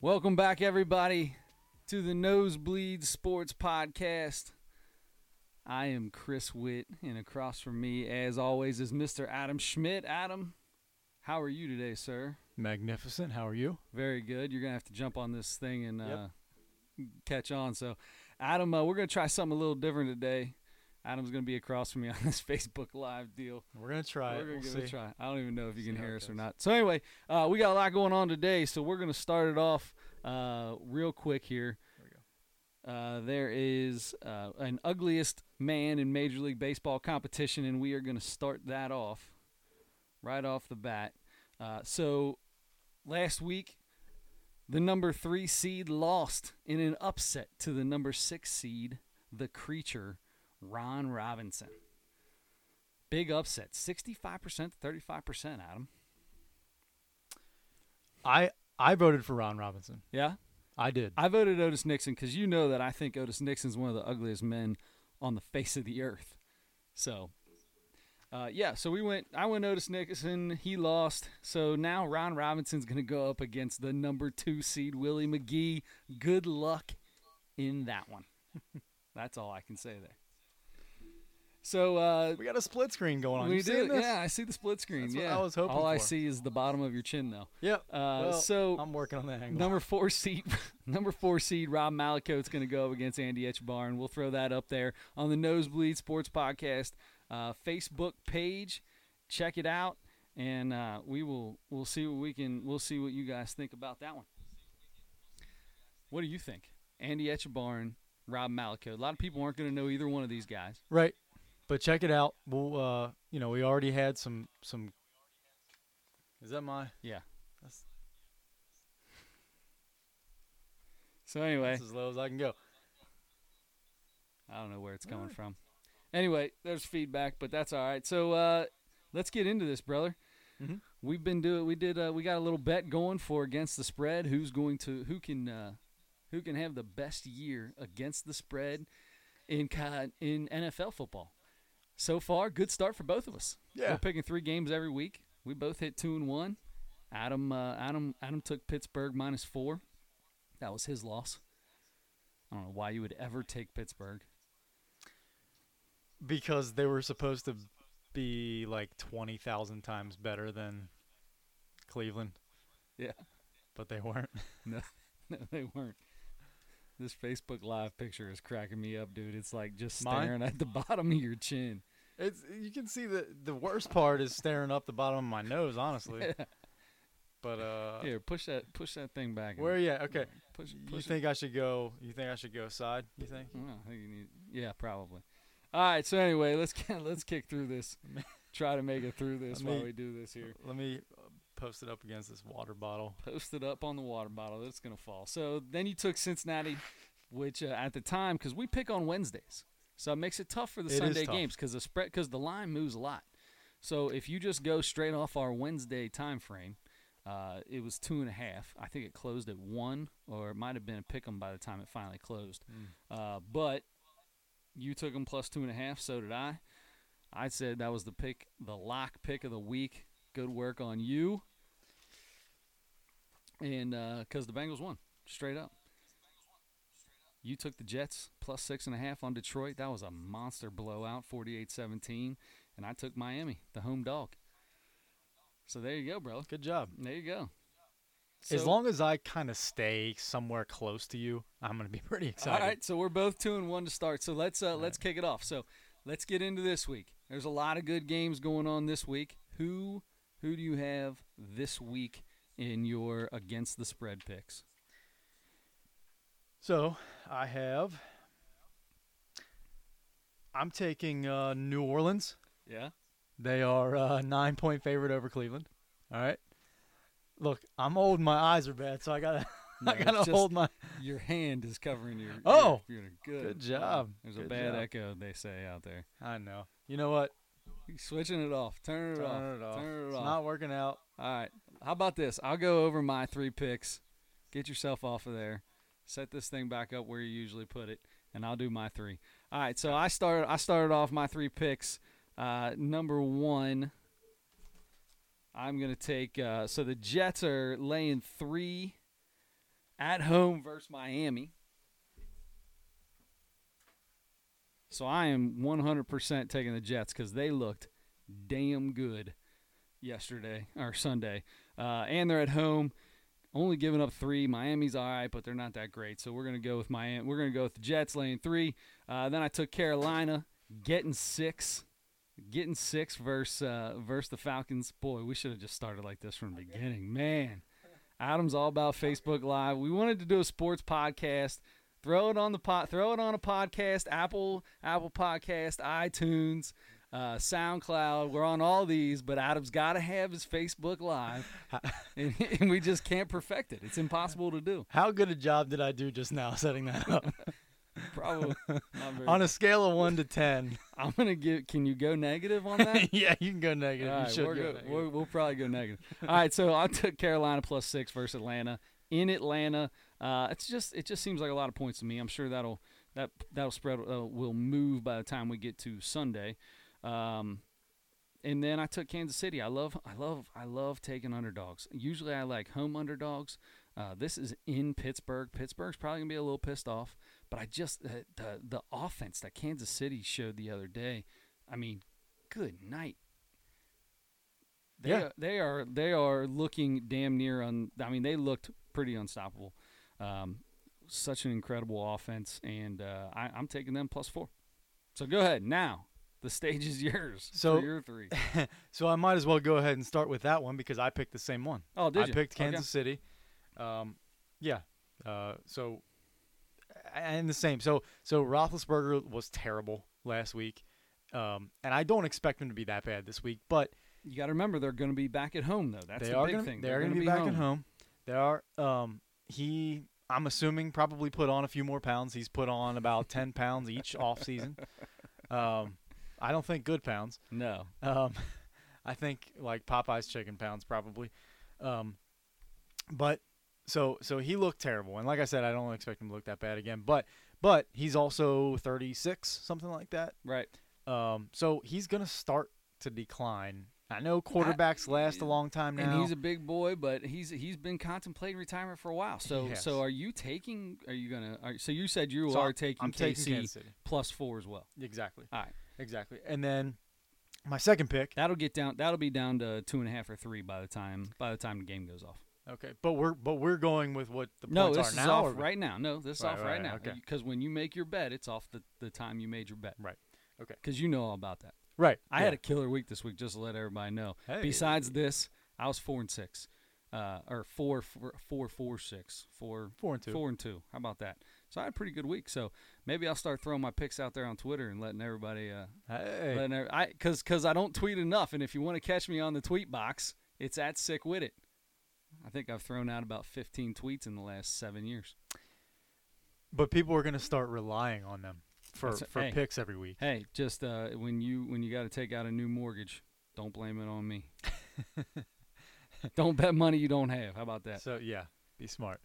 Welcome back, everybody, to the Nosebleed Sports Podcast. I am Chris Witt, and across from me, as always, is Mr. Adam Schmidt. Adam, how are you today, sir? Magnificent. How are you? Very good. You're gonna have to jump on this thing and uh, catch on. So, Adam, uh, we're gonna try something a little different today. Adam's gonna be across from me on this Facebook Live deal. We're gonna try We're it. gonna We'll give it a try. I don't even know if you See can hear us or not. So anyway, uh, we got a lot going on today, so we're gonna start it off uh, real quick here. Uh, there is uh, an ugliest man in Major League Baseball competition, and we are going to start that off right off the bat. Uh, so, last week, the number three seed lost in an upset to the number six seed, the creature, Ron Robinson. Big upset, 65% to 35%, Adam. I I voted for Ron Robinson. Yeah? I did. I voted Otis Nixon because you know that I think Otis Nixon's one of the ugliest men on the face of the earth. So, uh, yeah, so we went. I went Otis Nixon. He lost. So now Ron Robinson's going to go up against the number two seed Willie McGee. Good luck in that one. That's all I can say there. So uh, we got a split screen going on. we you do. this? Yeah, I see the split screen. That's what yeah, I was hoping all I see is the bottom of your chin, though. Yep. Uh, well, so I'm working on that angle. Number four seed, number four seed Rob Malico is going to go up against Andy Etchebarren, We'll throw that up there on the Nosebleed Sports Podcast uh, Facebook page. Check it out, and uh, we will we'll see what we can we'll see what you guys think about that one. What do you think, Andy Etchebarren, Rob Malakote? A lot of people aren't going to know either one of these guys. right. But check it out. We'll uh, you know, we already had some some. Is that my? Yeah. That's, So anyway, that's as low as I can go. I don't know where it's coming Alright. from. Anyway, there's feedback, but that's all right. So uh, let's get into this, brother. Mhm. We've been doing. We did. Uh, we got a little bet going for against the spread. Who's going to? Who can? Uh, who can have the best year against the spread in in NFL football? So far, good start for both of us. Yeah. We're picking three games every week. We both hit two and one. Adam, uh, Adam, Adam took Pittsburgh minus four. That was his loss. I don't know why you would ever take Pittsburgh. Because they were supposed to be like twenty thousand times better than Cleveland, Yeah. but they weren't. No, no, they weren't. This Facebook Live picture is cracking me up, dude. It's like just Mine? staring at the bottom of your chin. It's you can see the the worst part is staring up the bottom of my nose, honestly. But uh, Here, push that, push that thing back. where are you at? Okay. Push, You push it. think I should go? You think I should go side? You think? I think you need. Yeah, probably. All right. So anyway, let's get, let's kick through this. Try to make it through this Let while me- we do this here. Let me uh, post it up against this water bottle. Post it up on the water bottle. It's gonna fall. So then you took Cincinnati, which uh, at the time because we pick on Wednesdays, so it makes it tough for the It Sunday games because the spread because the line moves a lot. So if you just go straight off our Wednesday time frame, uh, it was two and a half. I think it closed at one, or it might have been a pick 'em by the time it finally closed. Uh, but you took them plus two and a half. So did I. I said that was the pick, the lock pick of the week. Good work on you. And because the Bengals won straight up. You took the Jets plus six and a half on Detroit. That was a monster blowout, 48 17. And I took Miami, the home dog. So there you go, bro. Good job. There you go. as long as I kind of stay somewhere close to you, I'm gonna be pretty excited. All right, so we're both two and one to start. So let's uh, let's kick it off. So let's get into this week. There's a lot of good games going on this week. Who who do you have this week in your against the spread picks? So I have. I'm taking uh, New Orleans. Yeah. They are uh, nine point favorite over Cleveland. All right. Look, I'm old. My eyes are bad, so I gotta, No, I gotta hold my. Your hand is covering your. Oh, your, good. good job, There's a bad job. echo. They say out there. I know. You know what? Switching it off. Turn it off. Turn it off. Turn it it's off. not working out. All right. How about this? I'll go over my three picks. Get yourself off of there. Set this thing back up where you usually put it, and I'll do my three. All right. So I started. I started off my three picks. Uh, number one. I'm gonna take. Uh, so the Jets are laying three at home versus Miami. So I am 100% taking the Jets because they looked damn good yesterday or Sunday, uh, and they're at home. Only giving up three. Miami's all right, but they're not that great. So we're gonna go with Miami. We're gonna go with the Jets laying three. Uh, then I took Carolina getting six, getting six versus uh, versus the Falcons. Boy, we should have just started like this from the beginning, man. Adam's all about Facebook Live. We wanted to do a sports podcast. Throw it on the pot. Throw it on a podcast. Apple Apple Podcast, iTunes, uh, SoundCloud. We're on all these, but Adam's got to have his Facebook Live, and, and we just can't perfect it. It's impossible to do. How good a job did I do just now setting that up? Probably On a scale of one to ten. I'm gonna give. Can you go negative on that? yeah, you can go negative. All you should go- negative. we'll, we'll probably go negative. All right, so I took Carolina plus six versus Atlanta in Atlanta. Uh, it's just it just seems like a lot of points to me. I'm sure that'll that that'll spread uh, will move by the time we get to Sunday. Um, and then I took Kansas City. I love I love I love taking underdogs. Usually I like home underdogs. Uh, this is in Pittsburgh. Pittsburgh's probably gonna be a little pissed off, but I just the the, the offense that Kansas City showed the other day. I mean, good night. They Yeah. are, they are they are looking damn near on. I mean, they looked pretty unstoppable. Um, such an incredible offense, and uh, I, I'm taking them plus four. So go ahead now. The stage is yours. So- your three. So I might as well go ahead and start with that one because I picked the same one. Oh, did you? I you? picked Okay. Kansas City. Um, yeah. Uh, so and the same. So so Roethlisberger was terrible last week, um, and I don't expect him to be that bad this week. But You got to remember they're going to be back at home though. That's the big gonna, thing. They are going to to be back at home. They are. Um, he. I'm assuming probably put on a few more pounds. He's put on about ten pounds each off season. Um, I don't think good pounds. No, Um, I think like Popeye's chicken pounds probably. Um, but so so he looked terrible, and like I said, I don't expect him to look that bad again. But but he's also 36, something like that. right. Um, so he's gonna start to decline. I know quarterbacks last a long time now. And he's a big boy, but he's he's been contemplating retirement for a while. So Yes. so are you taking? Are you gonna? Are, so you said you So are taking I'm KC taking plus four as well. Exactly. All right, Exactly. And then my second pick. that'll get down. That'll be down to two and a half or three by the time by the time the game goes off. Okay, but we're but we're going with what the No, points this are is now. off or- right now. No, this is Right, off right, right now. okay. Because when you make your bet, it's off the, the time you made your bet. Right. Okay. Because you know all about that. Right. I yeah. had a killer week this week, just to let everybody know. Hey. Besides this, I was four and six, uh, or four, four, four, four, six, four, four and two. four and two. How about that? So I had a pretty good week. So maybe I'll start throwing my picks out there on Twitter and letting everybody, uh, Hey. letting every, I, cause, cause I don't tweet enough. And if you want to catch me on the tweet box, it's at sick with it. I think I've thrown out about 15 tweets in the last seven years. But people are going to start relying on them for That's- for hey. picks every week. Hey, just uh, when you when you got to take out a new mortgage, don't blame it on me. don't bet money you don't have. How about that? So yeah, be smart.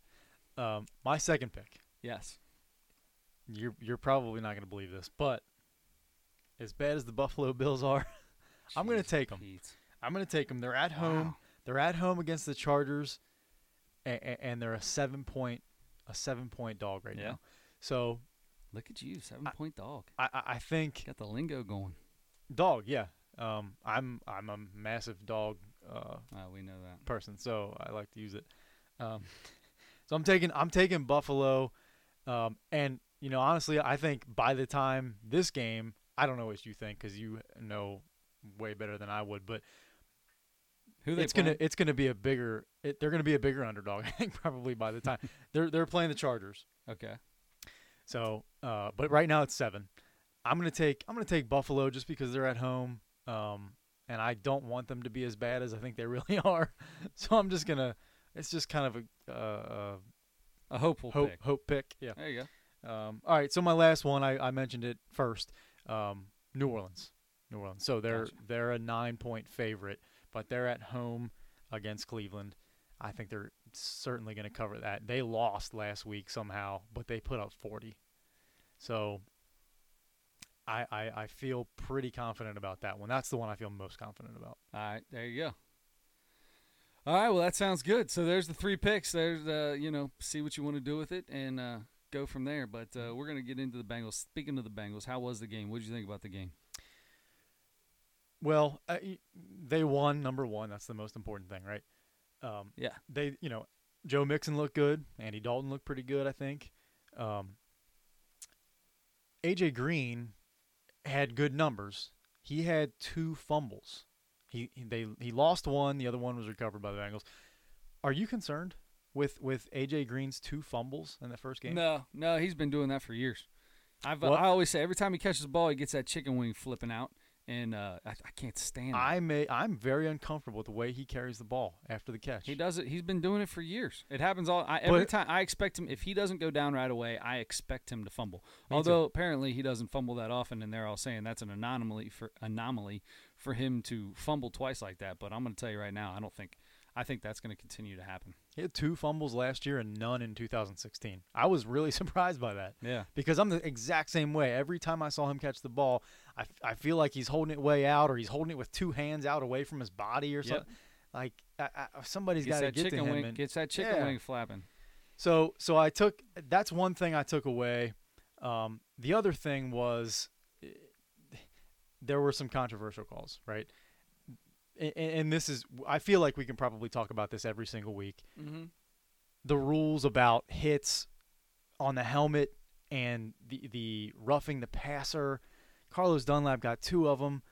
Um, my second pick. Yes. You're you're probably not going to believe this, but as bad as the Buffalo Bills are, I'm gonna take them. Pete. I'm going to take them. They're at home. Wow. They're at home against the Chargers, and, and they're a seven point a seven point dog right Yeah. now. So Look at you, seven point dog. I, I I think Got the lingo going. dog. Yeah. Um, I'm I'm a massive dog uh, Oh, we know that. person, so I like to use it. Um, so I'm taking I'm taking Buffalo, um, and you know honestly, I think by the time this game, I don't know what you think because you know way better than I would, but Who it's gonna it's gonna be a bigger it, they're gonna be a bigger underdog. I think probably by the time they're they're playing the Chargers. Okay. So, uh, but right now it's seven. I'm gonna take I'm gonna take Buffalo just because they're at home, um, and I don't want them to be as bad as I think they really are. So I'm just gonna. It's just kind of a uh, A hopeful hope pick. hope pick. Yeah. There you go. Um, all right. So my last one, I, I mentioned it first. Um, New Orleans. New Orleans. So they're Gotcha. they're a nine point favorite, but they're at home against Cleveland. I think they're certainly going to cover that. They lost last week somehow, but they put up 40. So I, I I feel pretty confident about that one. That's the one I feel most confident about. All right, there you go. All right, well that sounds good. So there's the three picks. There's uh, you know, see what you want to do with it and uh, go from there. But uh, we're gonna get into the Bengals. Speaking of the Bengals, how was the game? What did you think about the game? Well, y- they won number one. That's the most important thing, right? Um, Yeah. they, you know, Joe Mixon looked good. Andy Dalton looked pretty good, I think. Um, AJ Green had good numbers. He had two fumbles. He he- they he lost one. The other one was recovered by the Bengals. Are you concerned with with AJ Green's two fumbles in the first game? No, no, he's been doing that for years. I've Well- I always say every time he catches the ball, he gets that chicken wing flipping out, and uh, I, I can't stand it. I may I'm very uncomfortable with the way he carries the ball after the catch. He does it. He's been doing it for years. It happens all I, every But- time. I expect him if he doesn't go down right away. I expect him to fumble. too. Although apparently he doesn't fumble that often, and they're all saying that's an anomaly for anomaly for him to fumble twice like that. But I'm going to tell you right now, I don't think. I think that's going to continue to happen. He had two fumbles last year and none in 2016. I was really surprised by that Yeah. because I'm the exact same way. Every time I saw him catch the ball, I, f- I feel like he's holding it way out or he's holding it with two hands out away from his body or Yep. something. Like I, I, somebody's got to get to chicken him. wing. and- Gets that chicken Yeah. wing flapping. So so I took that's one thing I took away. Um, the other thing was there were some controversial calls, right? And, and this is I feel like we can probably talk about this every single week. Mm-hmm. the rules about hits on the helmet and the the roughing the passer. Carlos Dunlap got two of them.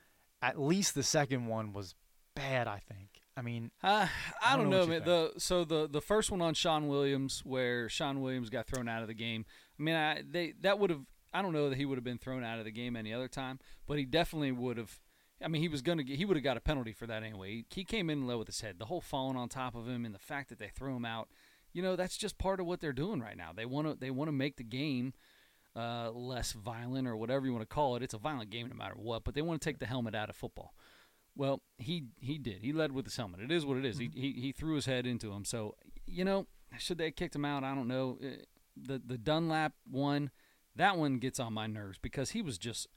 At least the second one was bad. I think. I mean, Uh, I, I don't don't know know, man. The so the the first one on Shawn Williams, where Shawn Williams got thrown out of the game. I mean, I they that would have. I don't know that he would have been thrown out of the game any other time, but he definitely would have. I mean, he was gonna get. He would have got a penalty for that anyway. He, he came in low with his head. The whole falling on top of him and the fact that they threw him out. You know, that's just part of what they're doing right now. They want to. They want to make the game. Uh, less violent or whatever you want to call it. It's a violent game no matter what, but they want to take the helmet out of football. Well, he he did. He led with his helmet. It is what it is. He, he he threw his head into him. So you know, should they have kicked him out? I don't know. Uh, The the Dunlap one, that one gets on my nerves because he was just.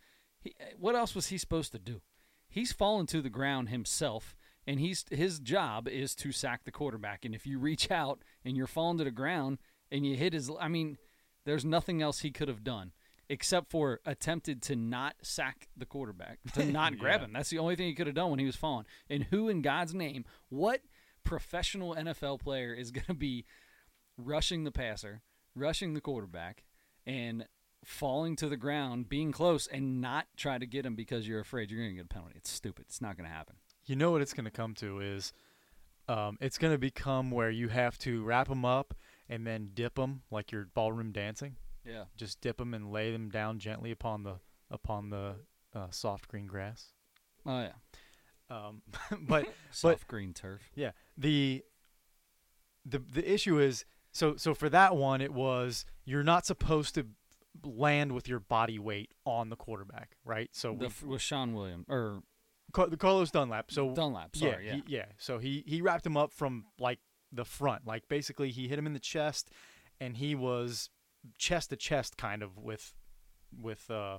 He, what else was he supposed to do? He's fallen to the ground himself, and he's his job is to sack the quarterback. And if you reach out and you're falling to the ground and you hit his, I mean, there's nothing else he could have done except for attempted to not sack the quarterback, to not grab him. That's the only thing he could have done when he was falling. And who in God's name, what professional NFL player is going to be rushing the passer, rushing the quarterback, and falling to the ground, being close, and not try to get him because you're afraid you're going to get a penalty? It's stupid. It's not going to happen. you know what it's going to come to is, um, it's going to become where you have to wrap them up and then dip them like you're ballroom dancing. Yeah. Just dip them and lay them down gently upon the upon the uh, soft green grass. Oh yeah. Um, but Soft green turf. Yeah. The the the issue is so so for that one it was you're not supposed to land with your body weight on the quarterback, right? So The, we, with Shawn Williams or the Carlos Dunlap. So Dunlap. Sorry. Yeah. he, yeah. So he he wrapped him up from like the front, like basically he hit him in the chest, and he was chest to chest kind of with with uh,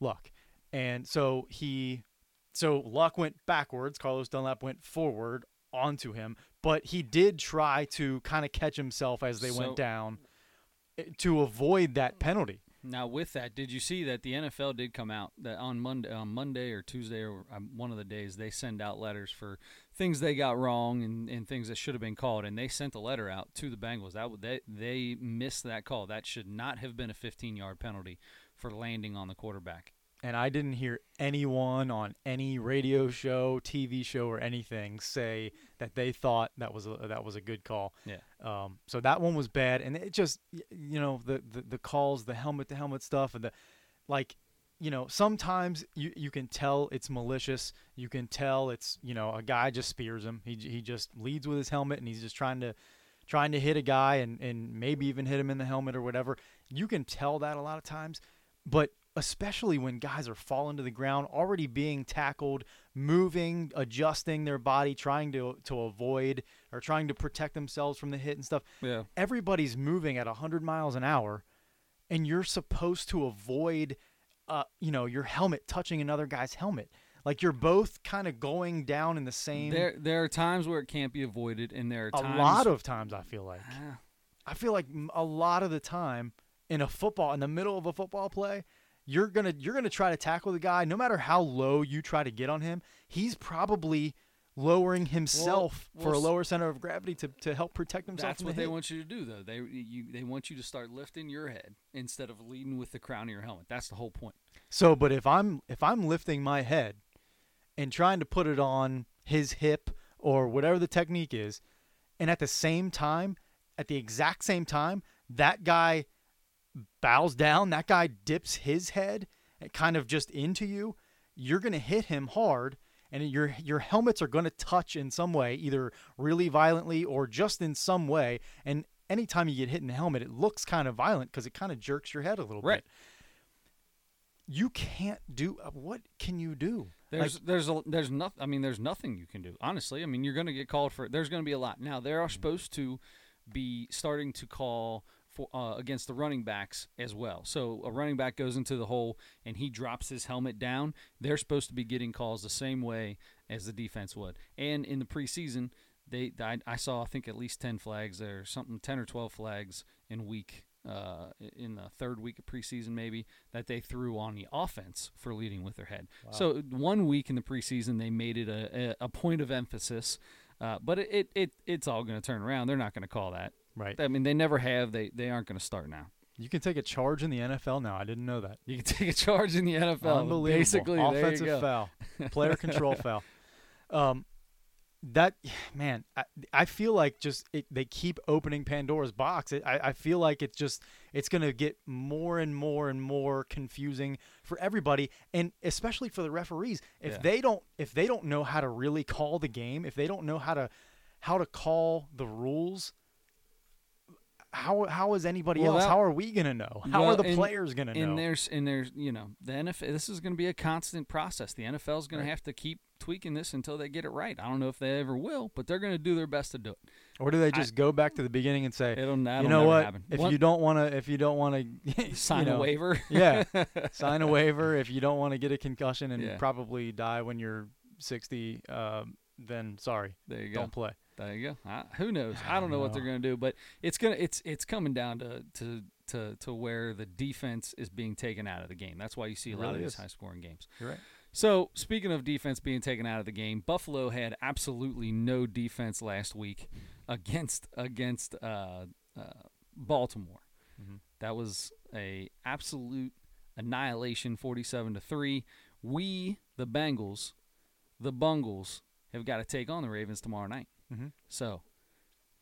Luck, and so he so Luck went backwards, Carlos Dunlap went forward onto him, but he did try to kind of catch himself as they So- went down to avoid that penalty. Now, with that, did you see that the NFL did come out that on Monday, on Monday or Tuesday or um, one of the days they send out letters for things they got wrong and, and things that should have been called, and they sent a letter out to the Bengals. That they they missed that call. That should not have been a 15 yard penalty for landing on the quarterback. And I didn't hear anyone on any radio show, TV show, or anything say that they thought that was a that was a good call. Yeah. Um, so that one was bad, and it just you know the the, the calls, the helmet to helmet stuff, and the like. You know, sometimes you, you can tell it's malicious. You can tell it's you know a guy just spears him. He he just leads with his helmet, and he's just trying to trying to hit a guy and, and maybe even hit him in the helmet or whatever. You can tell that a lot of times, but especially when guys are falling to the ground, already being tackled, moving, adjusting their body, trying to to avoid or trying to protect themselves from the hit and stuff. Yeah. Everybody's moving at 100 miles an hour and you're supposed to avoid uh, you know, your helmet touching another guy's helmet. Like you're both kind of going down in the same. There there are times where it can't be avoided, and there are a times lot of times, I feel like. Ah, I feel like a lot of the time in a football, in the middle of a football play, you're gonna you're gonna try to tackle the guy. No matter how low you try to get on him, he's probably lowering himself well, for a lower center of gravity to, to help protect himself. That's what the they want you to do, though. They you they want you to start lifting your head instead of leading with the crown of your helmet. That's the whole point. So, but if I'm if I'm lifting my head and trying to put it on his hip or whatever the technique is, and at the same time, at the exact same time, that guy bows down, that guy dips his head kind of just into you, you're going to hit him hard and your your helmets are going to touch in some way, either really violently or just in some way. And anytime you get hit in the helmet, it looks kind of violent because it kind of jerks your head a little Right. bit. You can't do uh, what can you do? There's Like- there's a, there's nothing. I mean, there's nothing you can do. Honestly, I mean, you're going to get called for. There's going to be a lot. Now they are supposed to be starting to call for uh, against the running backs as well. So a running back goes into the hole and he drops his helmet down. They're supposed to be getting calls the same way as the defense would. And in the preseason, they I, I saw I think at least ten flags there, something ten or twelve flags in week. Uh, in the third week of preseason, maybe that they threw on the offense for leading with their head. So one week in the preseason, they made it a, a, a point of emphasis, uh, but it, it, it it's all going to turn around. They're not going to call that. Right. I mean, they never have. They they aren't going to start now. You can take a charge in the NFL now. I didn't know that. You can take a charge in the NFL. Unbelievable. Basically, offensive foul, player control foul. Um, that man, I, I feel like just it, they keep opening Pandora's box. It, I, I feel like it's just it's gonna get more and more and more confusing for everybody, and especially for the referees. If Yeah. they don't if they don't know how to really call the game, if they don't know how to how to call the rules. How, how is anybody Well, else? that- how are we gonna know? How Well, are the and- players gonna know? And there's and there's you know the NFL. This is going to be a constant process. The NFL is going Right. to have to keep tweaking this until they get it right. I don't know if they ever will, but they're going to do their best to do it. Or do they just go back to the beginning and say, It'll, you know what? happen. If One- you don't want to, if you don't want to sign a waiver, yeah, sign a waiver. If you don't want to get a concussion and Yeah. probably die when you're 60, um, then sorry, there you go. don't play. There you go. I, who knows? I don't know what they're going to do, but it's gonna it's it's coming down to to to to where the defense is being taken out of the game. That's why you see a lot of these is. high scoring games. You're right. So speaking of defense being taken out of the game, Buffalo had absolutely no defense last week against against uh, uh, Baltimore. Mhm. That was a absolute annihilation, forty-seven to three. We, the Bengals, the Bungles, have got to take on the Ravens tomorrow night. Mm-hmm. So,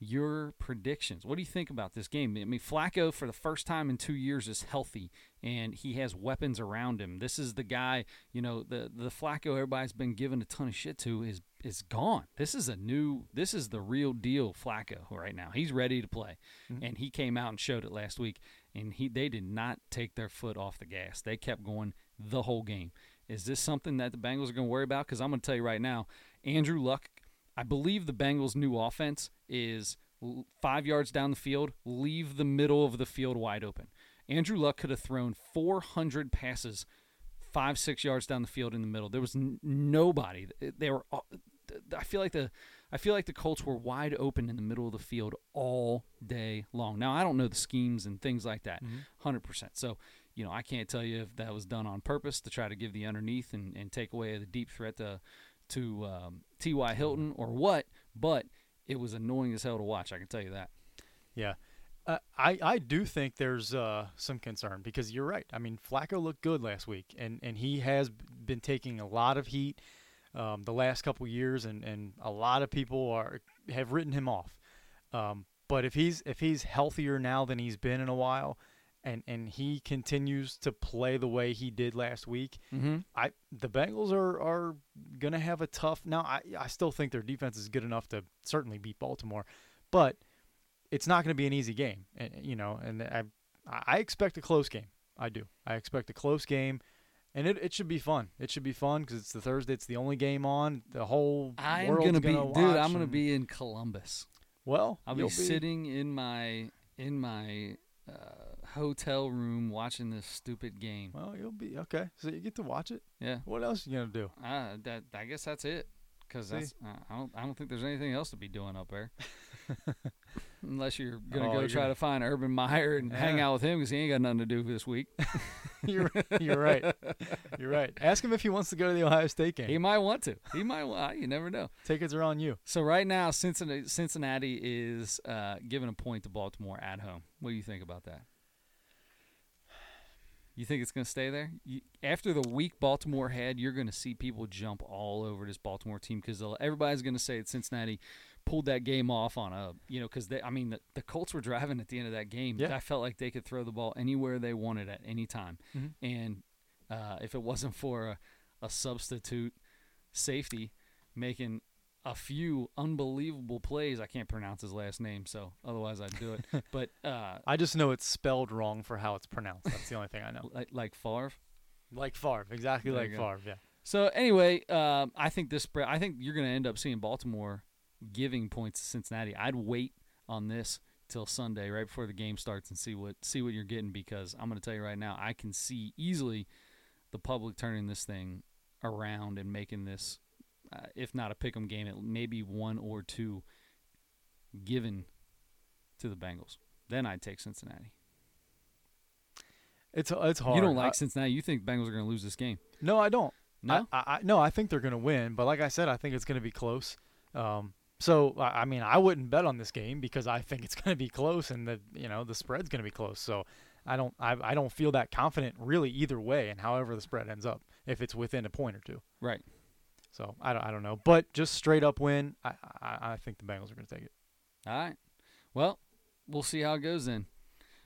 your predictions. What do you think about this game? I mean, Flacco, for the first time in two years, is healthy and he has weapons around him. This is the guy, you know, the the Flacco everybody's been giving a ton of shit to is is gone. This is a new. This is the real deal Flacco right now. He's ready to play, Mhm. and he came out and showed it last week. And he they did not take their foot off the gas. They kept going the whole game. Is this something that the Bengals are going to worry about? Because I'm going to tell you right now, Andrew Luck I believe the Bengals' new offense is five yards down the field, leave the middle of the field wide open. Andrew Luck could have thrown 400 passes, five six yards down the field in the middle. There was n- nobody. They were. all- I feel like the. I feel like the Colts were wide open in the middle of the field all day long. Now I don't know the schemes and things like that, Mm-hmm. hundred percent. So you know I can't tell you if that was done on purpose to try to give the underneath and, and take away the deep threat to to um, T.Y. Hilton or what, but it was annoying as hell to watch. I can tell you that. Yeah. Uh, I, I do think there's uh, some concern because you're right. I mean, Flacco looked good last week, and, and he has been taking a lot of heat um, the last couple years, and, and a lot of people are have written him off. Um, but if he's if he's healthier now than he's been in a while, and, and he continues to play the way he did last week, Mm-hmm. I the Bengals are are gonna have a tough. Now I I still think their defense is good enough to certainly beat Baltimore, but it's not going to be an easy game. And you know, and I I expect a close game. I do. I expect a close game, and it, it should be fun. It should be fun because it's the Thursday. It's the only game on. The whole I'm world's gonna be, gonna dude. watch I'm gonna and- be in Columbus. well. I'll be you'll sitting in my in my uh, hotel room watching this stupid game. Well, you'll be okay. So you get to watch it. Yeah. What else you gonna do? Uh, that I guess that's it. Cause See? that's uh, I don't I don't think there's anything else to be doing up there. Unless you're gonna Oh, go you're try gonna- to find Urban Meyer and hang out with him because he ain't got nothing to do this week. you're you're right. You're right. Ask him if he wants to go to the Ohio State game. he might want to. He might. Want, you never know. Tickets are on you. So right now, Cincinnati, Cincinnati is uh, giving a point to Baltimore at home. What do you think about that? You think it's going to stay there? You, after the week Baltimore had, you're going to see people jump all over this Baltimore team because everybody's going to say that Cincinnati pulled that game off on a, you know, because they, I mean, the, the Colts were driving at the end of that game. Yeah. I felt like they could throw the ball anywhere they wanted at any time, Mhm. and uh, if it wasn't for a, a substitute safety making a few unbelievable plays. I can't pronounce his last name, so otherwise I'd do it. but uh, I just know it's spelled wrong for how it's pronounced. That's the only thing I know. like, like Favre. Like Favre, exactly There like. Favre. Yeah. So anyway, um, I think this spread. I think you're going to end up seeing Baltimore giving points to Cincinnati. I'd wait on this till Sunday, right before the game starts, and see what see what you're getting because I'm going to tell you right now, I can see easily the public turning this thing around and making this, uh, if not a pick'em game, it maybe one or two given to the Bengals. Then I'd take Cincinnati. It's it's hard. You don't like I- Cincinnati. You think Bengals are going to lose this game? no, I don't. No. I, I, no, I think they're going to win, but like I said, I think it's going to be close. Um, so I I mean, I wouldn't bet on this game because I think it's going to be close, and the you know the spread's going to be close. So I don't I, I don't feel that confident really either way, and however the spread ends up, if it's within a point or two. right. So I don't I don't know, but just straight up win, I I, I think the Bengals are going to take it. All right. Well, we'll see how it goes then.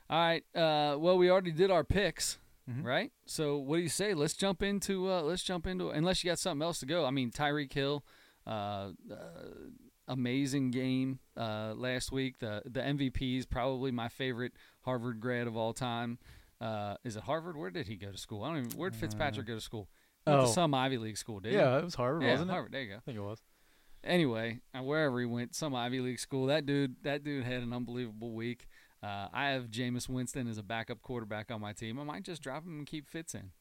All right. Uh, well, we already did our picks, Mhm. right? So, what do you say? Let's jump into. Uh, let's jump into. Unless you got something else to go. I mean, Tyreek Hill, uh, uh, amazing game uh, last week. The the MVP is probably my favorite Harvard grad of all time. Uh, is it Harvard? Where did he go to school? I don't even. Where did Fitzpatrick go to school? Went to Oh. some Ivy League school, did Yeah, it was Harvard. Yeah, wasn't it? Harvard. There you go I think it was. anyway, uh, wherever he went, some Ivy League school. That dude, that dude had an unbelievable week. Uh, I have Jameis Winston as a backup quarterback on my team. I might just drop him and keep Fitz in.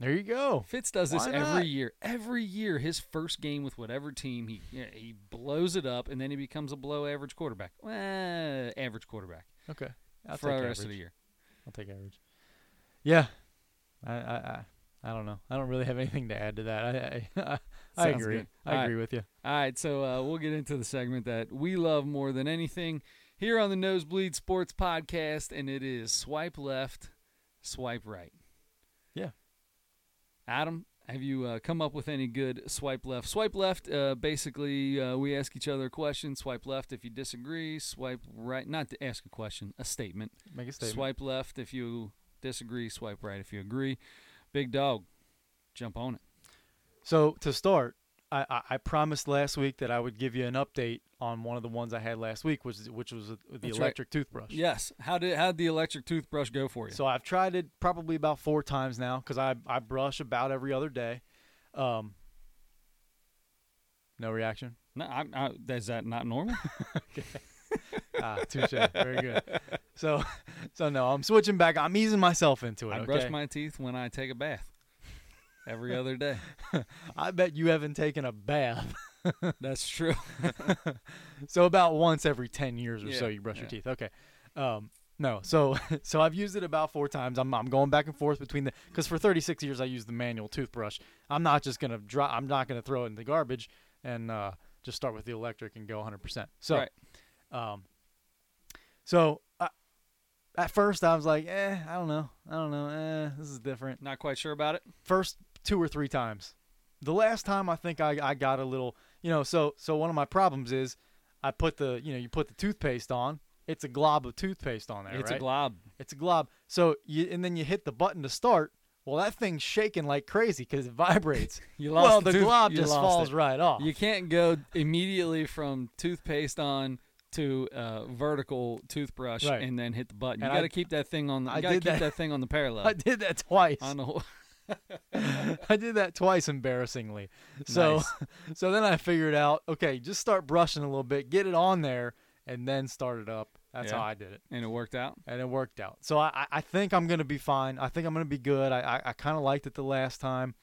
There you go. Fitz does this Why every not? year. Every year, his first game with whatever team, he yeah, he blows it up, and then he becomes a below average quarterback. Eh, average quarterback Okay, I'll for take the rest of the year. I'll take average. Yeah, I, I, I, I don't know. I don't really have anything to add to that. I, I, I, agree. good. I All right. agree with you. All right, so uh, we'll get into the segment that we love more than anything here on the Nosebleed Sports Podcast, and it is swipe left, swipe right. Yeah. Adam, have you uh, come up with any good swipe left? Swipe left, uh, basically, uh, we ask each other a question. Swipe left if you disagree. Swipe right, not to ask a question, a statement. Make a statement. Swipe left if you disagree. Swipe right if you agree. Big dog, jump on it. So to start, I, I, I promised last week that I would give you an update on one of the ones I had last week, which is, which was the That's right. electric toothbrush. Yes. How did how did the electric toothbrush go for you? So I've tried it probably about four times now because I I brush about every other day. Um. No reaction. No, I, I, is that not normal? Ah, touche. Very good. So, so no, I'm switching back. I'm easing myself into it. I okay? brush my teeth when I take a bath. Every other day. I bet you haven't taken a bath. That's true. So about once every ten years or so, you brush your teeth. Okay. Um, no, so so I've used it about four times. I'm I'm going back and forth between the because for 36 years I used the manual toothbrush. I'm not just gonna drop. I'm not gonna throw it in the garbage and uh, just start with the electric and go 100. percent So, Right. um, so uh, at first I was like, eh, I don't know, I don't know, eh, this is different. Not quite sure about it. First two or three times. The last time I think I, I got a little, you know, so so one of my problems is I put the, you know, you put the toothpaste on. It's a glob of toothpaste on there, it's right? a glob. It's a glob. So you and then you hit the button to start. Well, that thing's shaking like crazy because it vibrates. You lost well, the, the tooth- glob just falls it. right off. You can't go immediately from toothpaste on to uh, vertical toothbrush Right. and then hit the button. You And got to keep that thing on. The, I you got to did keep that- that. thing on the parallel. I did that twice. on the whole, I did that twice embarrassingly. So so then I figured out, okay, just start brushing a little bit, get it on there, and then start it up, That's Yeah. how I did it, and it worked out. and it worked out. So I, I- I think I'm gonna be fine. I think I'm gonna be good. I, I, I kind of liked it the last time.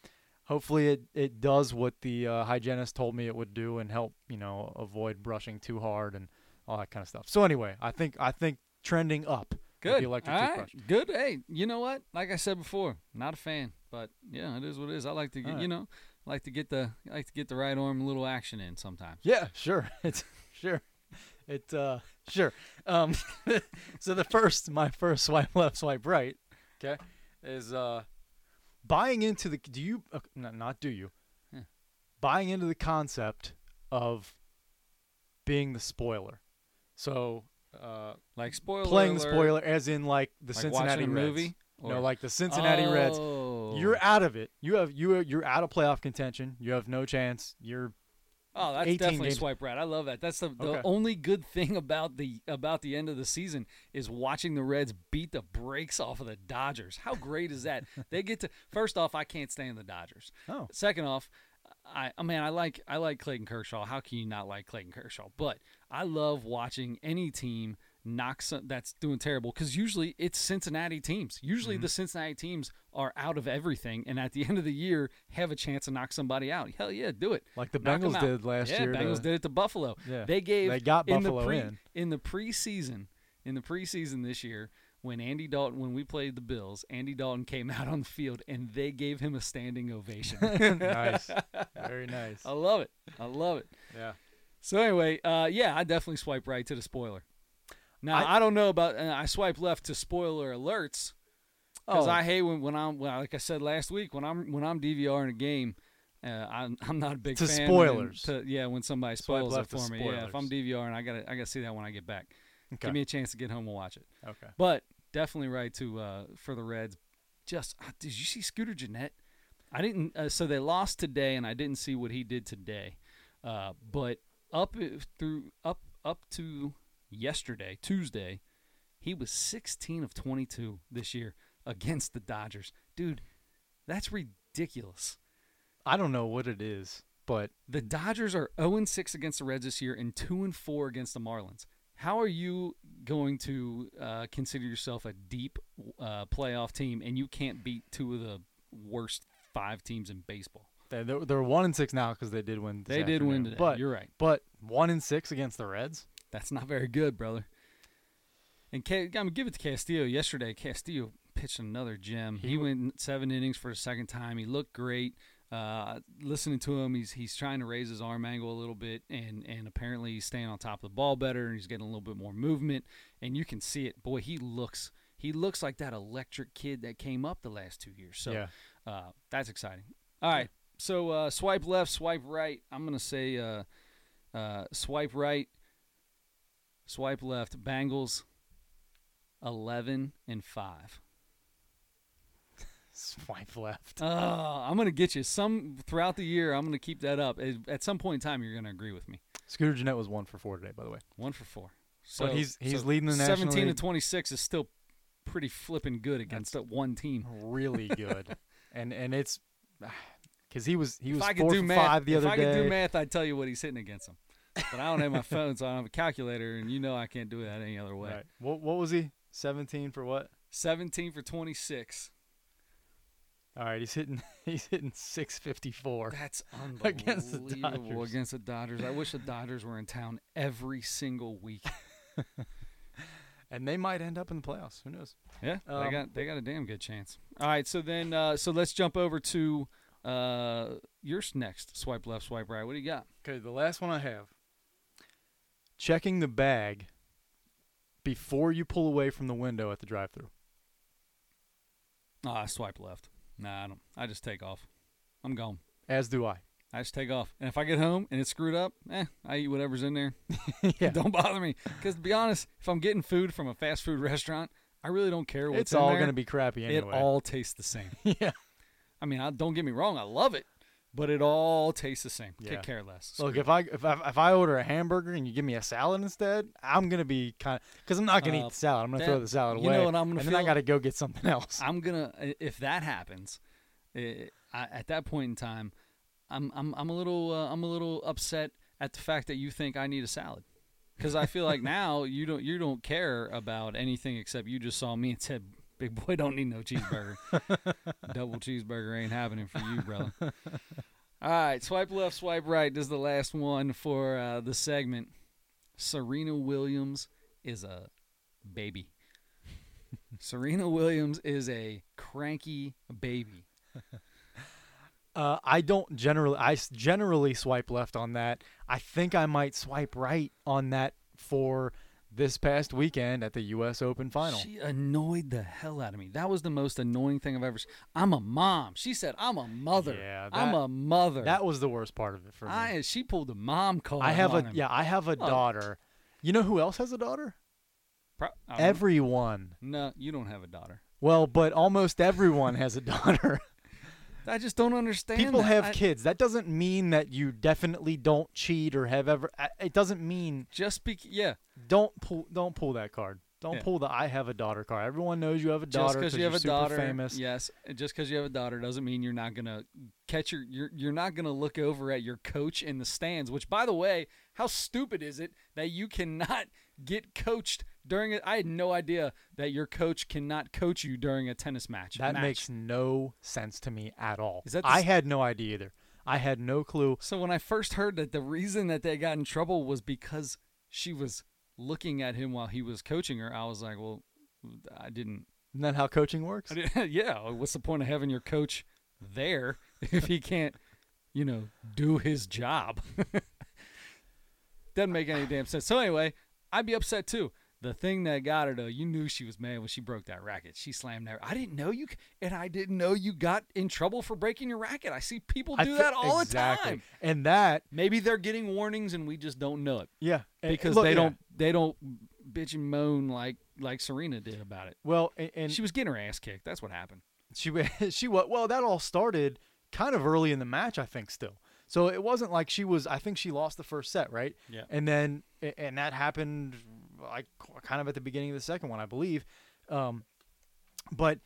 Hopefully, it, it does what the uh, hygienist told me it would do and help you know avoid brushing too hard and all that kind of stuff. So anyway, I think I think trending up. with Good. The electric All right. toothbrush. Good. Hey, you know what? Like I said before, not a fan, but yeah, it is what it is. I like to get, right. you know, like to get the I like to get the right arm a little action in sometimes. Yeah, sure. It's sure. It uh sure. Um so the first my first swipe left, swipe right, okay, is uh buying into the do you uh, no, not do you. Yeah. Buying into the concept of being the spoiler. So uh Like spoiler playing the alert, spoiler as in like the like Cincinnati watching a Reds. movie. No, like the Cincinnati Reds. Oh. You're out of it. You have you are, you're out of playoff contention. You have no chance. You're Oh, that's 18 definitely games. swipe right. I love that. That's the, the Okay. only good thing about the about the end of the season is watching the Reds beat the brakes off of the Dodgers. How great is that? they get to first off, I can't stand the Dodgers. oh Second off, I I mean I like I like Clayton Kershaw. How can you not like Clayton Kershaw? But I love watching any team knock some that's doing terrible because usually it's Cincinnati teams. Usually Mm-hmm. the Cincinnati teams are out of everything, and at the end of the year have a chance to knock somebody out. Hell yeah, do it. like the Knock Bengals did last yeah, year. Bengals to- did it to Buffalo. Yeah. They gave They got in Buffalo the pre, in. in the preseason. In the preseason this year, when Andy Dalton, when we played the Bills, Andy Dalton came out on the field and they gave him a standing ovation. nice. Very nice. I love it. I love it. Yeah. So anyway, uh, yeah, I definitely swipe right to the spoiler. Now I, I- don't know about. Uh, I swipe left to spoiler alerts because Oh. I hate when, when I'm well, like I said last week when I'm when I'm DVRing a game. Uh, I'm I'm not a big fan. To fan. spoilers. To, yeah, when somebody spoils it for me. Yeah, if I'm. DVRing, I gotta I gotta see that when I get back. Okay. Give me a chance to get home and watch it. okay. But definitely right to uh, for the Reds. Just uh, did you see Scooter Gennett? I didn't. Uh, so they lost today, and I didn't see what he did today. Uh, but up through up up to yesterday, Tuesday, he was 16 of 22 this year against the Dodgers. Dude, that's ridiculous. I don't know what it is, but The Dodgers are 0 and 6 against the Reds this year and 2 and 4 against the Marlins. How are you going to uh, consider yourself a deep uh, playoff team and you can't beat two of the worst five teams in baseball? They're, they're, they're one and six now because they did win. They did win today. but You're right. but one and six against the Reds. That's not very good, brother. And Ca- I'm gonna give it to Castillo. Yesterday, Castillo pitched another gem. He, He went seven innings for the second time. He looked great. Uh, listening to him, he's he's trying to raise his arm angle a little bit, and and apparently he's staying on top of the ball better, and he's getting a little bit more movement, and you can see it. Boy, he looks he looks like that electric kid that came up the last two years. So yeah. uh, that's exciting. All right. So uh, swipe left, swipe right. I'm gonna say uh, uh, swipe right, swipe left. Bengals, eleven and five. Swipe left. Oh, I'm gonna get you some throughout the year. I'm gonna keep that up. At- some point in time, you're gonna agree with me. Scooter Gennett was one for four today, by the way. One for four. So But he's- he's so leading the National 17 to 26 is still pretty flipping good against that one team. Really good, and and it's because he was he was if four for math, five the other day. if I day. could do math, I'd tell you what he's hitting against them. But I don't have my phone, so I don't have a calculator, and you know I can't do that any other way. Right. What what was he? Seventeen for what? 17 for 26. All right, he's hitting he's hitting six fifty four. That's Against the unbelievable Dodgers. against the Dodgers. I wish the Dodgers were in town every single week. And they might end up in the playoffs. Who knows? Yeah, they Um, got they got a damn good chance. All right, so then uh, so let's jump over to uh, yours next. Swipe left, swipe right. What do you got? Okay, the last one I have. Checking the bag before you pull away from the window at the drive-through. Oh, I swipe left. Nah, I don't. I just take off. I'm gone. As do I. I just take off. And if I get home and it's screwed up, eh, I eat whatever's in there. yeah. don't bother me. Because to be honest, if I'm getting food from a fast food restaurant, I really don't care what's It's in all going to be crappy It all tastes the same. yeah. I mean, I, don't get me wrong, I love it, but it all tastes the same. Yeah. Could care less. Look, if I if I if I order a hamburger and you give me a salad instead, I'm gonna be kind of because I'm not gonna Uh, eat the salad. I'm gonna that- throw the salad away. you know what I'm gonna and then I got to go get something else. I'm gonna if that happens, eh, I, at that point in time, I'm I'm I'm a little uh, I'm a little upset at the fact that you think I need a salad. because I feel like now you don't you don't care about anything except you just saw me and said, "Big boy, don't need no cheeseburger. Double cheeseburger ain't happening for you, brother." All right, swipe left, swipe right. This is the last one for uh, the segment. Serena Williams is a baby. Serena Williams is a cranky baby. Uh, I don't generally. I generally swipe left on that. I think I might swipe right on that for this past weekend at the U.S. Open final. She annoyed the hell out of me. That was the most annoying thing I've ever seen. I'm a mom. She said, I'm a mother. Yeah, I'm a mother. that was the worst part of it for me. I, she pulled the mom card. I have a him. yeah. I have a Oh. daughter. You know who else has a daughter? Pro- Everyone. no, you don't have a daughter. Well, but almost everyone has a daughter. I just don't understand. People that. have I- kids. That doesn't mean that you definitely don't cheat or have ever. It doesn't mean Just be yeah. don't pull don't pull that card. Don't Yeah. pull the I have a daughter card. Everyone knows you have a Just daughter because you have a daughter, famous. yes. Just because you have a daughter doesn't mean you're not gonna catch your. You're you're not gonna look over at your coach in the stands. Which, by the way, how stupid is it that you cannot get coached during it? I had no idea that your coach cannot coach you during a tennis match. That match. makes no sense to me at all. Is that I had no idea either. I had no clue. So when I first heard that the reason that they got in trouble was because she was looking at him while he was coaching her, I was like, well, I didn't. Isn't that how coaching works? Yeah. What's the point of having your coach there if he can't, you know, do his job? Doesn't make any damn sense. So anyway, I'd be upset too. The thing that got her though, you knew she was mad when she broke that racket. She slammed that. I didn't know you, and I didn't know you got in trouble for breaking your racket. I see people do thi- that all exactly. the time. And that, Maybe they're getting warnings and we just don't know it yeah, because look, they don't they don't bitch and moan like like Serena did about it. Well, and, and she was getting her ass kicked. That's what happened. she she? Well, that all started kind of early in the match, I think. Still, so it wasn't like she was. I think she lost the first set, right? Yeah. And then and that happened like kind of at the beginning of the second one, I believe. Um, but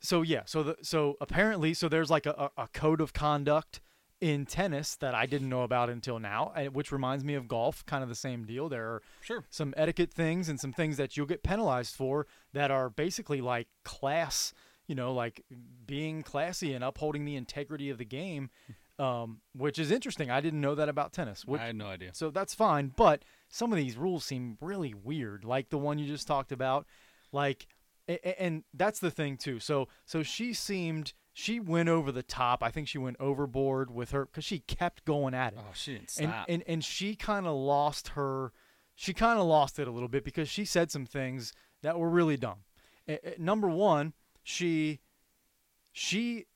so yeah, so the so apparently so there's like a, a a code of conduct in tennis that I didn't know about until now, which reminds me of golf, kind of the same deal. There are Sure. some etiquette things and some things that you'll get penalized for that are basically like class, you know, like being classy and upholding the integrity of the game, um, which is interesting. I didn't know that about tennis. Which, I had no idea. so that's fine, but some of these rules seem really weird, like the one you just talked about, like, and that's the thing too. So, so she seemed she went over the top. I think she went overboard with her because she kept going at it Oh, she didn't and stop. and and she kind of lost her she kind of lost it a little bit because she said some things that were really dumb number one she she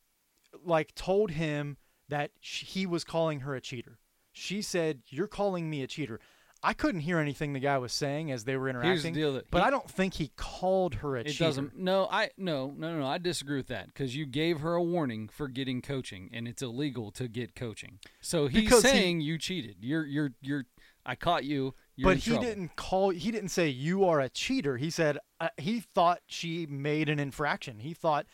like told him that sh he was calling her a cheater she said you're calling me a cheater i couldn't hear anything the guy was saying as they were Here's the interacting deal but he- i don't think he called her a it cheater doesn't. No, I no no no. I disagree with that because you gave her a warning for getting coaching, and it's illegal to get coaching. So he's Because he- saying you cheated. You're you're you're. I caught you. You're but he trouble. didn't call he didn't say you are a cheater he said uh, he thought she made an infraction he thought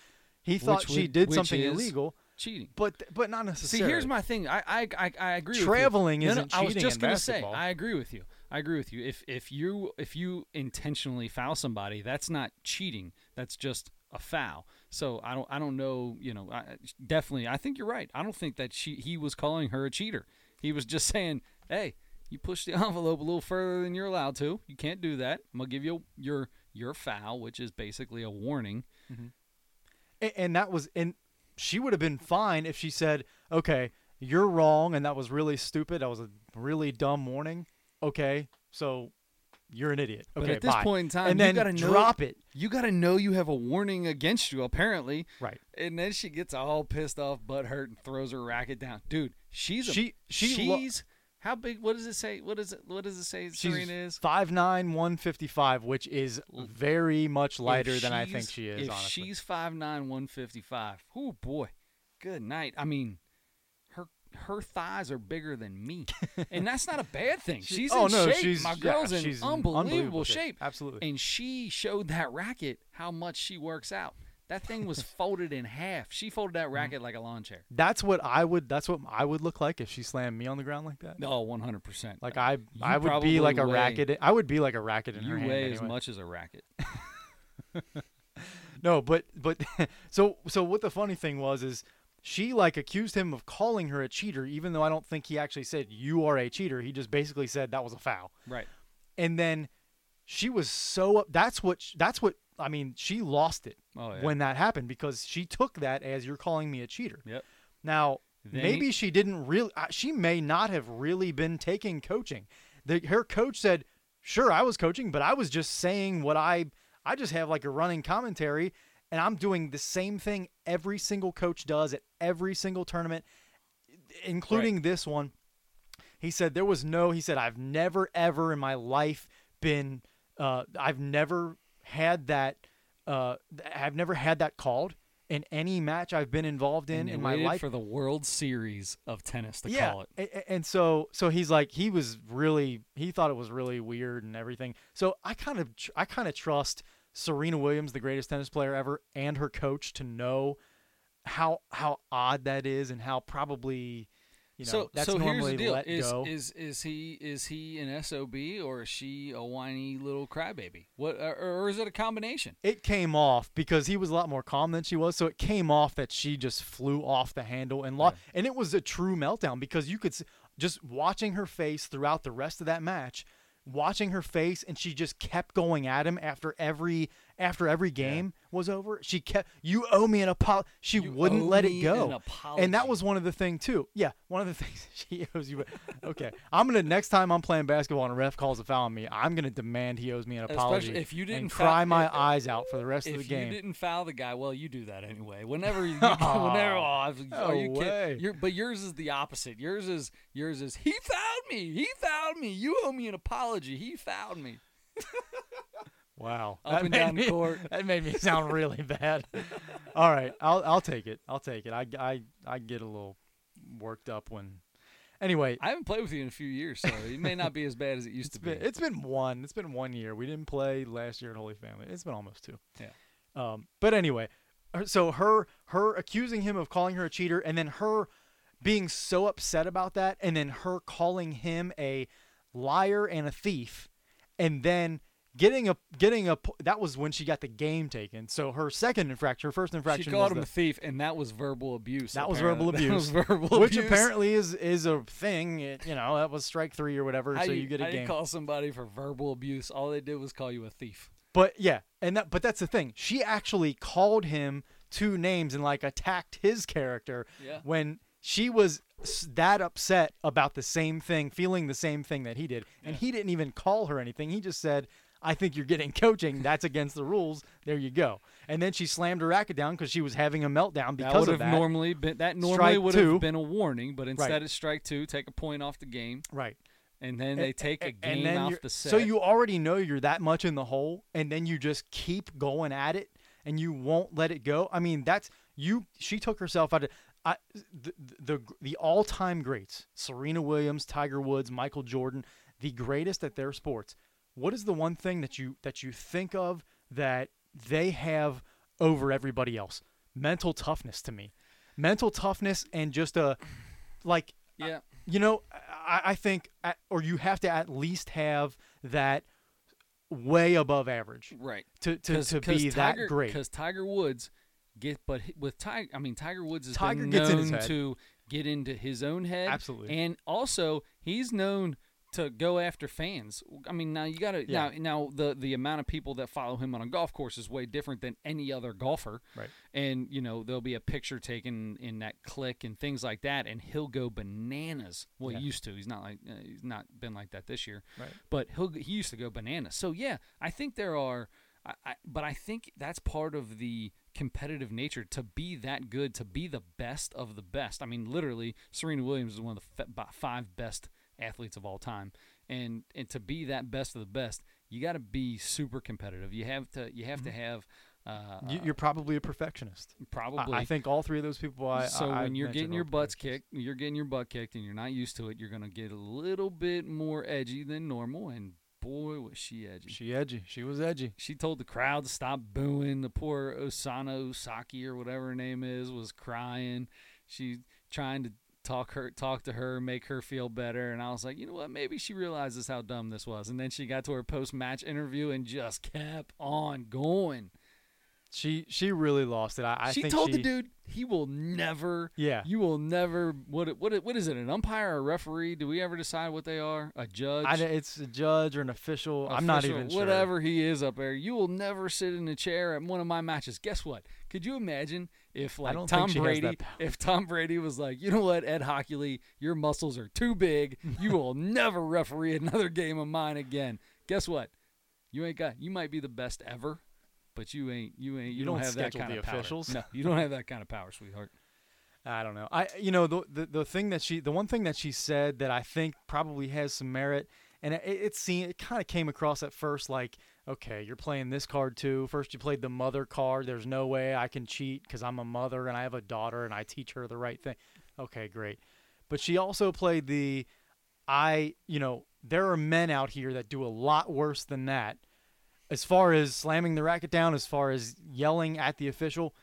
he thought Which she would- did something is illegal cheating. but but not necessarily. See, here's my thing. I I I, I agree. with you. Traveling No, no, isn't I was cheating just gonna basketball. say. I agree with you. I agree with you. If if you if you intentionally foul somebody, that's not cheating. That's just a foul. So I don't I don't know. You know, I, definitely. I think you're right. I don't think that she he was calling her a cheater. He was just saying, hey. You pushed the envelope a little further than you're allowed to. You can't do that. I'm gonna give you your your foul, which is basically a warning. Mm-hmm. and, and that was and she would have been fine if she said okay you're wrong and that was really stupid that was a really dumb warning okay so you're an idiot But at this bye. point in time, and you then gotta know- drop it You got to know you have a warning against you, apparently. right And then she gets all pissed off, butt hurt, and throws her racket down. Dude, she's a, She- she she's how big? What does it say? What is it? What does it say? She's Serena is five nine, one fifty five, which is very much lighter than I think she is. If honestly, she's five nine, one fifty five. Oh boy, good night. I mean, her her thighs are bigger than me, and that's not a bad thing. She- She's oh in no, shape. she's My yeah, girl's in she's unbelievable, shape. Absolutely. and she showed that racket how much she works out. That thing was folded in half. She folded that mm-hmm. racket like a lawn chair. That's what I would. That's what I would look like if she slammed me on the ground like that. No, one hundred percent. Like I, You I would be like a weigh- racket. I would be like a racket in you her hand. You weigh as much as a racket. No, but but so so what the funny thing was is she like accused him of calling her a cheater, even though I don't think he actually said you are a cheater. He just basically said that was a foul. Right. And then she was so up. That's what. That's what. I mean, she lost it Oh yeah. when that happened because she took that as you're calling me a cheater. Yep. Now Then maybe he- she didn't really. Uh, she may not have really been taking coaching. The, her coach said, "Sure, I was coaching, but I was just saying what I. I just have like a running commentary, and I'm doing the same thing every single coach does at every single tournament, including this one." He said there was no. He said I've never ever in my life been. Uh, I've never had that. Uh, I've never had that called in any match I've been involved in And in my life. for the World Series of tennis to yeah, call it. a- a- and so so he's like he was really he thought it was really weird and everything. So I kind of I kind of trust Serena Williams, the greatest tennis player ever, and her coach to know how how odd that is and how probably you know so that's so here's normally the deal: let is go. is is he is he an sob or is she a whiny little crybaby? What or, or is it a combination? it came off because he was a lot more calm than she was. So it came off that she just flew off the handle and lost. And it was a true meltdown because you could just watching her face throughout the rest of that match, watching her face, and she just kept going at him after every after every game was over. She kept, "You owe me an apology." She You wouldn't let it go. an And that was one of the thing too. Yeah, one of the things she owes you. Okay, I'm gonna next time I'm playing basketball and a ref calls a foul on me, I'm gonna demand he owes me an apology. Especially if you didn't cry my if- eyes out for the rest of the game. If you didn't foul the guy, well, you do that anyway. Whenever you, whenever, oh, are oh, No you kidding? But yours is the opposite. Yours is yours is he fouled me. He fouled me. You owe me an apology. He fouled me. Wow, Up That and made down me- court. That made me sound really bad. All right, I'll I'll take it. I'll take it. I, I, I get a little worked up when. Anyway, I haven't played with you in a few years, so it may not be as bad as it used it's to be. it's been one. It's been one year. We didn't play last year at Holy Family. It's been almost two. Yeah. Um. But anyway, so her her accusing him of calling her a cheater, and then her being so upset about that, and then her calling him a liar and a thief, and then getting a getting a that was when she got the game taken. So her second infraction, her first infraction, She called was him the- a thief, and that was verbal abuse. That was apparently. verbal That was abuse, verbal which abuse. apparently is is a thing. It, you know, that was strike three or whatever. So you, get a how game. you call somebody for verbal abuse? All they did was call you a thief. But yeah, and that but that's the thing. She actually called him two names and like attacked his character Yeah. when she was that upset about the same thing, feeling the same thing that he did. And he didn't even call her anything. He just said, "I think you're getting coaching. That's against the rules. There you go." And then she slammed her racket down because she was having a meltdown That because would of have that. normally been that normally would have been a warning, but instead Right. it's strike two, take a point off the game, right. and then they A- take a game off the set. So you already know you're that much in the hole, and then you just keep going at it, and you won't let it go. I mean, that's you. She took herself out of. I, the, the the all time greats: Serena Williams, Tiger Woods, Michael Jordan, the greatest at their sports. What is the one thing that you that you think of that they have over everybody else? Mental toughness to me, mental toughness, and just a like uh, yeah, you know, I, I think, at, or you have to at least have that way above average right. to to, Cause, to 'cause be Tiger, that great. Because Tiger Woods get, but with Tiger, I mean Tiger Woods has Tiger been known to get into his own head, Absolutely. and also he's known to go after fans. I mean, now you got to Yeah. now now the the amount of people that follow him on a golf course is way different than any other golfer. Right. And you know there'll be a picture taken in that click and things like that, and he'll go bananas. Well, Yeah. he used to. He's not like uh, he's not been like that this year. Right. But he'll he used to go bananas. So yeah, I think there are. I, I, but I think that's part of the competitive nature to be that good, to be the best of the best. I mean, literally, Serena Williams is one of the f- five best athletes of all time, and and to be that best of the best, you got to be super competitive. You have to you have to have uh, You, you're probably a perfectionist. Probably. I, think all three of those people. I, so I, when you're getting your butts kicked, you're getting your butt kicked, and you're not used to it, you're gonna get a little bit more edgy than normal, and boy, was she edgy. She edgy. She was edgy. She told the crowd to stop booing. The poor Osana Osaki or whatever her name is was crying. She trying to talk her talk to her, make her feel better. And I was like, you know what? Maybe she realizes how dumb this was. And then she got to her post match interview and just kept on going. She she really lost it. I, I she think told she, the dude he will never. Yeah. You will never. What what what is it? An umpire or a referee? Do we ever decide what they are? A judge? I, it's a judge or an official. I'm not official, even sure. whatever he is up there. You will never sit in a chair at one of my matches. Guess what? Could you imagine if like Tom think she has Brady, if Tom Brady was like, you know what, Ed Hockley, your muscles are too big. You will never referee another game of mine again. Guess what? You ain't got. You might be the best ever, but you ain't. You ain't. You, You don't, don't have that kind of power. No, you don't have that kind of power, sweetheart. I don't know. I you know the, the the thing that she the one thing that she said that I think probably has some merit and it it seemed it kind of came across at first like okay you're playing this card too. First you played the mother card. There's no way I can cheat because I'm a mother and I have a daughter and I teach her the right thing. Okay, great. But she also played the I you know there are men out here that do a lot worse than that. As far as slamming the racket down, as far as yelling at the official,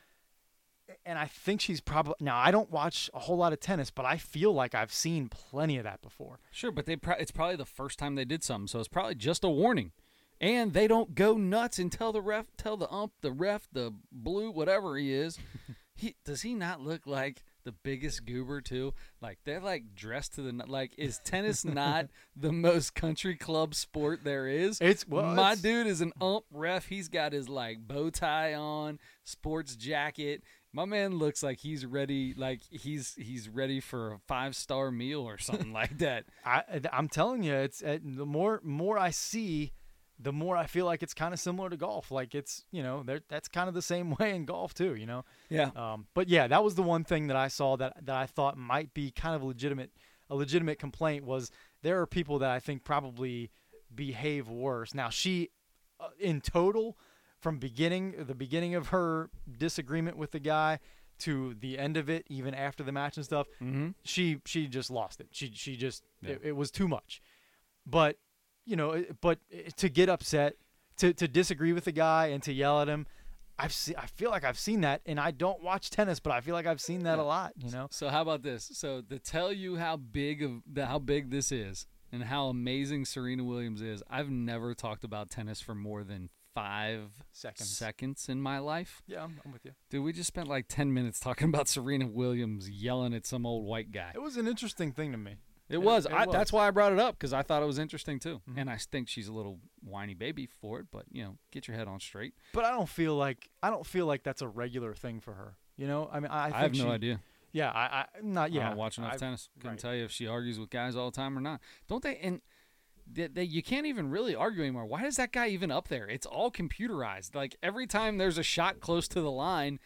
and I think she's probably now. I don't watch a whole lot of tennis, but I feel like I've seen plenty of that before. Sure, but they pro- it's probably the first time they did something, so it's probably just a warning. And they don't go nuts and tell the ref, tell the ump, the ref, the blue, whatever he is. he does he not look like the biggest goober too? Like they're like dressed to the n- like. Is tennis not the most country club sport there is? It's well, My it's- dude is an ump ref. He's got his like bow tie on, sports jacket. My man looks like he's ready, like he's he's ready for a five star meal or something like that. I, I'm telling you, it's uh, the more more I see, the more I feel like it's kind of similar to golf. Like it's you know that's kind of the same way in golf too. You know. Yeah. Um, but yeah, that was the one thing that I saw that that I thought might be kind of legitimate. A legitimate complaint was there are people that I think probably behave worse. Now she, uh, in total, from beginning the beginning of her disagreement with the guy to the end of it, even after the match and stuff, Mm-hmm. she she just lost it. She she just Yeah. it, it was too much. But you know, eh, but eh, to get upset, to to disagree with the guy and to yell at him, I've seen. I feel like I've seen that, and I don't watch tennis, but I feel like I've seen that Yeah. a lot. You know, So how about this? So to tell you how big of the, how big this is and how amazing Serena Williams is, I've never talked about tennis for more than five seconds. seconds in my life. Yeah, I'm, I'm with you. Dude, we just spent like ten minutes talking about Serena Williams yelling at some old white guy. It was an interesting thing to me. It It- was. it I, was. That's why I brought it up because I thought it was interesting too, Mhm. and I think she's a little whiny baby for it. But you know, get your head on straight. But I don't feel like I don't feel like that's a regular thing for her. You know, I mean, I, I, have no idea. Yeah, I, I not I yeah. don't watch enough I- tennis. Couldn't right. tell you if she argues with guys all the time or not. Don't they? And they, they, you can't even really argue anymore. Why is that guy even up there? It's all computerized. Like every time there's a shot close to the line,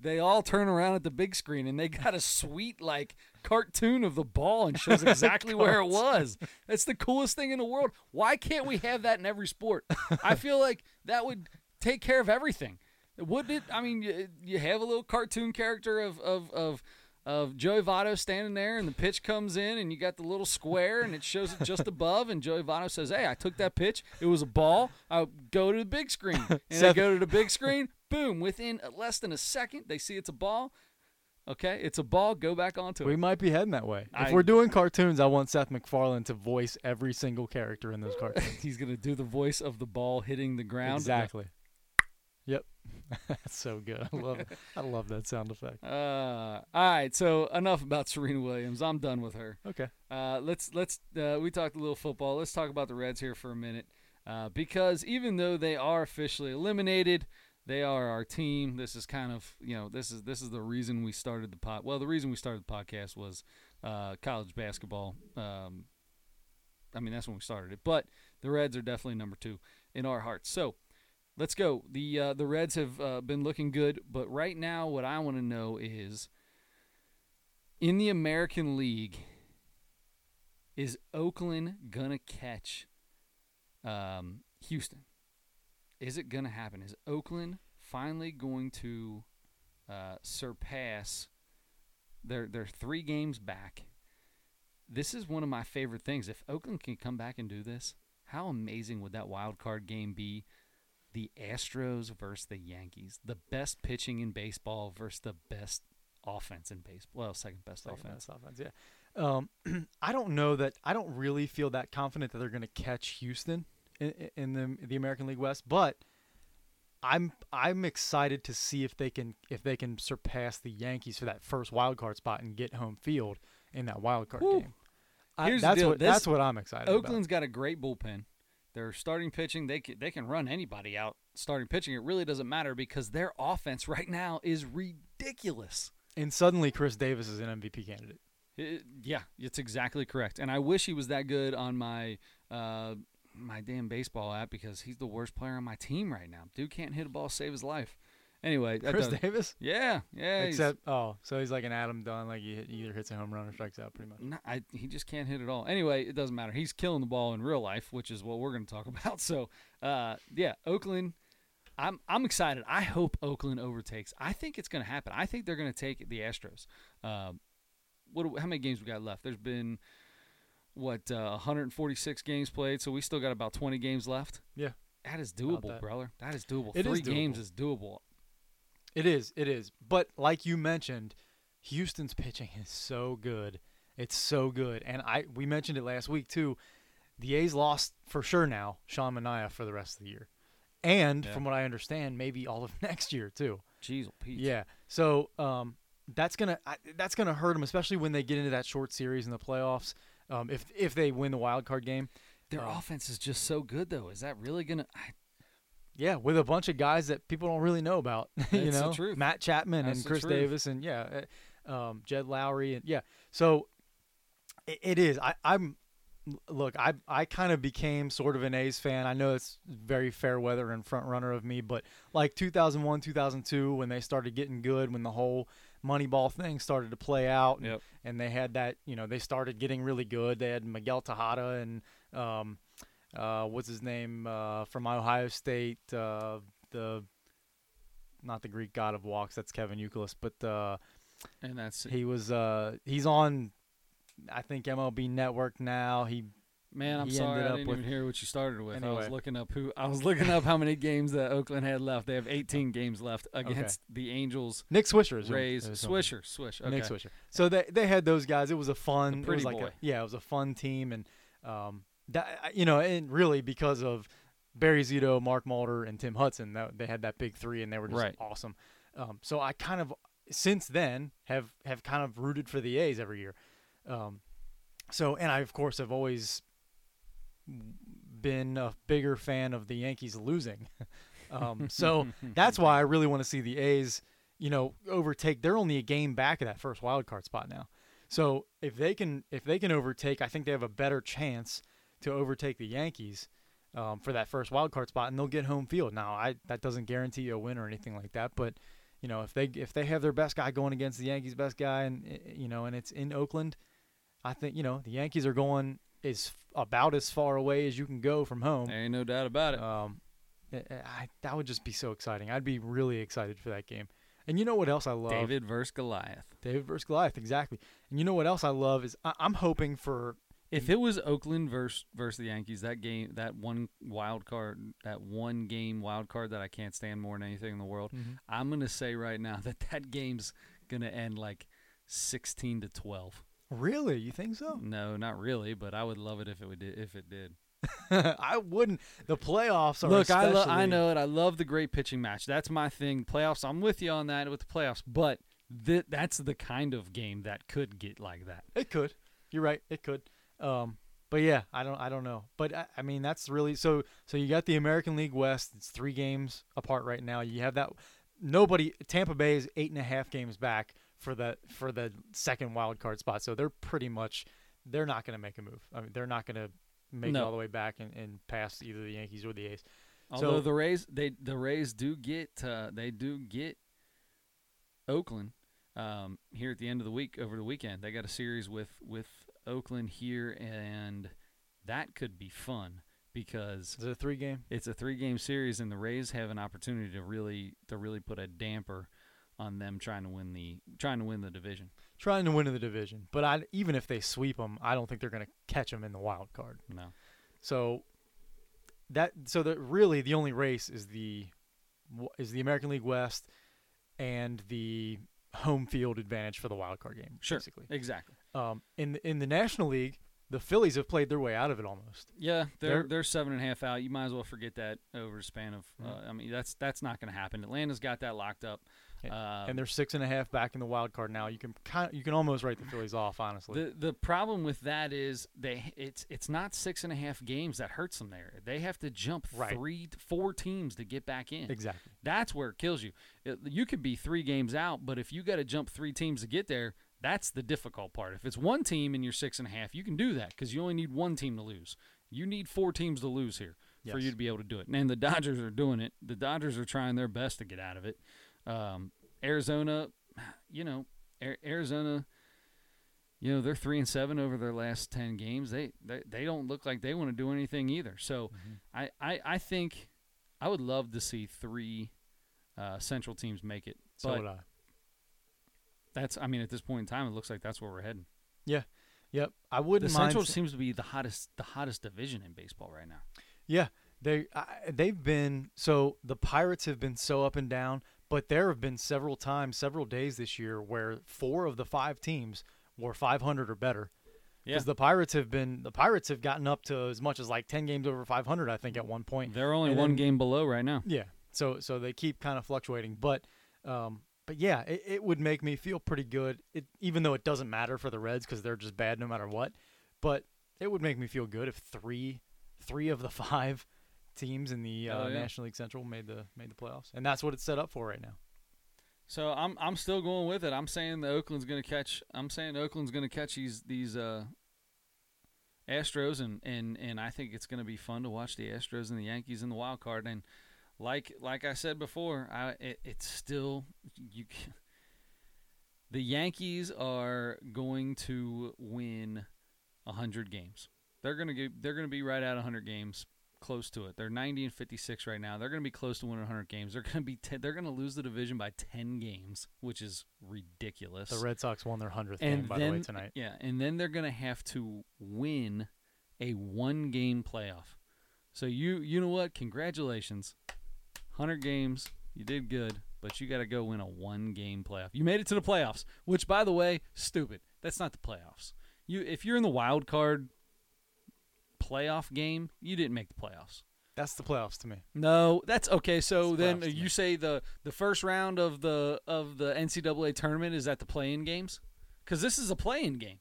they all turn around at the big screen and they got a sweet like cartoon of the ball and shows exactly where it was. That's the coolest thing in the world. Why can't we have that in every sport? I feel like that would take care of everything. Wouldn't it? I mean, you, you have a little cartoon character of of of of Joey Votto standing there, and the pitch comes in, and you got the little square, and it shows it just above, and Joey Votto says, "Hey, I took that pitch. It was a ball. I go to the big screen, and they Seth- go to the big screen. Boom! Within less than a second, they see it's a ball. Okay, it's a ball. Go back onto We it. We might be heading that way. If I- we're doing cartoons, I want Seth MacFarlane to voice every single character in those cartoons. He's gonna do the voice of the ball hitting the ground. exactly. Yep. That's so good. I love it. I love that sound effect. Uh, all right. So enough about Serena Williams. I'm done with her. Okay. Uh, let's let's uh, we talked a little football. Let's talk about the Reds here for a minute, uh, because even though they are officially eliminated, they are our team. This is kind of you know this is this is the reason we started the pod. Well, the reason we started the podcast was uh, college basketball. Um, I mean that's when we started it, but the Reds are definitely number two in our hearts. So. Let's go. The uh, the Reds have uh, been looking good, but right now, what I want to know is, in the American League, is Oakland gonna catch um, Houston? Is it gonna happen? Is Oakland finally going to uh, surpass their their three games back? This is one of my favorite things. If Oakland can come back and do this, How amazing would that wild card game be? The Astros versus the Yankees, the best pitching in baseball versus the best offense in baseball. Well, second best Second offense. best offense, yeah. Um, I don't know that. I don't really feel that confident that they're going to catch Houston in, in the the American League West, but I'm I'm excited to see if they can if they can surpass the Yankees for that first wild card spot and get home field in that wild card Whew. game. I- Here's the that's deal, what this- that's what I'm excited about. Oakland's got a great bullpen. They're starting pitching. They can, they can run anybody out starting pitching. It really doesn't matter because their offense right now is ridiculous. And suddenly Khris Davis is an MVP candidate. It- yeah, it's exactly correct. And I wish he was that good on my uh, my damn baseball app because he's the worst player on my team right now. Dude can't hit a ball, save his life. Anyway, Khris Davis, yeah, yeah. except oh, so he's like an Adam Dunn, like he, hit, he either hits a home run or strikes out, pretty much. No, I, he just can't hit it all. Anyway, it doesn't matter. He's killing the ball in real life, which is what we're going to talk about. So, uh, yeah, Oakland. I'm I'm excited. I hope Oakland overtakes. I think it's going to happen. I think they're going to take the Astros. Um, what? How many games we got left? There's been what uh, 146 games played, so we still got about 20 games left. Yeah. That is doable, that. brother. That is doable. It is Three games doable. is doable. It is, it is. But like you mentioned, Houston's pitching is so good. It's so good. And I we mentioned it last week too. The A's lost for sure now, Sean Manaea for the rest of the year. And Yeah. from what I understand, maybe all of next year too. Jeez, Pete. Yeah. So um, that's gonna I, that's gonna hurt them, especially when they get into that short series in the playoffs. Um, if if they win the wild card game, Their Um, offense is just so good, though. Is that really gonna? I, yeah, with a bunch of guys that people don't really know about, you know, truth. Matt Chapman That's and Khris. Davis and yeah, uh, um, Jed Lowrie and yeah. So it, it is. I, I'm look. I I kind of became sort of an A's fan. I know it's very fair weather and front runner of me, but like 2001, 2002, when they started getting good, when the whole Moneyball thing started to play out, and, Yep. and they had that, you know, they started getting really good. They had Miguel Tejada and um, uh, what's his name uh, from Ohio State, uh, the not the Greek god of walks, that's Kevin Youkilis, but uh, and that's he was uh, he's on, I think MLB Network now. He Man, I'm he sorry I up didn't with- even hear what you started with. I was looking up who I was looking up how many games that Oakland had left. They have 18 games left against the Angels, Nick Swisher is Rays, Swisher, Swish. Okay. Nick Swisher. So they they had those guys. It was a fun, The it was pretty like boy. Yeah, it was a fun team, and um, that you know, and really because of Barry Zito, Mark Mulder, and Tim Hudson, that, they had that big three, and they were just Right. awesome. Um, so I kind of since then have have kind of rooted for the A's every year. Um, so and I of course have always been a bigger fan of the Yankees losing. um, so that's why I really want to see the A's, you know, overtake. They're only a game back of that first wild card spot now. So if they can if they can overtake, I think they have a better chance to overtake the Yankees um, for that first wild card spot, and they'll get home field. Now, I that doesn't guarantee a win or anything like that, but you know if they if they have their best guy going against the Yankees' best guy, and eh, you know, and it's in Oakland, I think you know the Yankees are going is about as far away as you can go from home. There ain't no doubt about it. Um, I, that would just be so exciting. I'd be really excited for that game. And you know what else I love? David versus Goliath. David versus Goliath, exactly. And you know what else I love is I, I'm hoping for If it was Oakland versus versus the Yankees, that game, that one wild card, that one game wild card that I can't stand more than anything in the world, I'm gonna say right now that that game's gonna end like 16 to 12. Really. You think so? No, not really, but I would love it if it would if it did. I wouldn't. The playoffs are Look, I lo- I know it. I love the great pitching match. That's my thing. Playoffs. I'm with you on that with the playoffs, but th- that's the kind of game that could get like that. it could. You're right. It could. Um, but yeah, I don't. I don't know. But I, I mean, that's really so. So you got the American League West. It's three games apart right now. You have that. Nobody. Tampa Bay is eight and a half games back for the for the second wild card spot. So they're pretty much. They're not going to make a move. I mean, they're not going to make it all the way back and, and pass either the Yankees or the A's. Although So- the Rays, they the Rays do get uh, they do get Oakland um, here at the end of the week over the weekend. They got a series with with Oakland here, and that could be fun because it's a three game? it's a three game series, and the Rays have an opportunity to really to really put a damper on them trying to win the trying to win the division. Trying to win the division, but I, even if they sweep them, I don't think they're going to catch them in the wild card. No, So that so that really the only race is the is the American League West and the home field advantage for the wild card game. Sure. Basically, Exactly. um, in the, in the National League, the Phillies have played their way out of it almost. Yeah, they're They're- they're seven and a half out. You might as well forget that over the span of. Uh. I mean, that's that's not going to happen. Atlanta's got that locked up. And- Um, and they're six and a half back in the wild card now. You can kind you can almost write the Phillies off, honestly. The the problem with that is they it's it's not six and a half games that hurts them there. They have to jump Right. three four teams to get back in. exactly. That's where it kills you. It- you could be three games out, but if you got to jump three teams to get there, that's the difficult part. If it's one team and you're six and a half, you can do that because you only need one team to lose. You need four teams to lose here for you to be able to do it. And the Dodgers are doing it. The Dodgers are trying their best to get out of it. Um, Arizona, you know, Ar- Arizona. You know they're three and seven over their last ten games. They they, they don't look like they want to do anything either. So Mhm. I, I, I think I would love to see three uh, central teams make it. So but would I. that's I mean at this point in time it looks like that's where we're heading. Yeah. Yep, I wouldn't mind. Central seems to be the hottest the hottest division in baseball right now. Yeah, they I, they've been so the Pirates have been so up and down, but there have been several times, several days this year where four of the five teams were 500 or better. Yeah. Because the Pirates have been the Pirates have gotten up to as much as like 10 games over 500, I think, at one point. They're only And one then- game below right now. Yeah. So so they keep kind of fluctuating, but um, but yeah, it, it would make me feel pretty good. It even though it doesn't matter for the Reds because they're just bad no matter what, but it would make me feel good if three three of the five teams in the uh, Oh, yeah. National League Central made the made the playoffs, and that's what it's set up for right now. So I'm I'm still going with it. I'm saying the Oakland's going to catch. I'm saying Oakland's going to catch these these uh, Astros, and, and, and I think it's going to be fun to watch the Astros and the Yankees in the wild card. And like like I said before, I it, it's still you. The Yankees are going to win hundred games. They're gonna get. They're gonna be right at hundred games, close to it. They're ninety and fifty six right now. They're gonna be close to winning hundred games. They're gonna be. Ten, they're gonna lose the division by ten games, which is ridiculous. The Red Sox won their hundredth and game by then, the way tonight. Yeah, and then they're gonna have to win a one game playoff. So you you know what? Congratulations, hundred games. You did good, but you got to go win a one game playoff. You made it to the playoffs, which by the way, stupid. That's not the playoffs. You if you're in the wild card playoff game, you didn't make the playoffs. That's the playoffs to me. No, that's okay. So It's then to you say the the first round of the of the NCAA tournament is at the play-in games because this is a play-in game.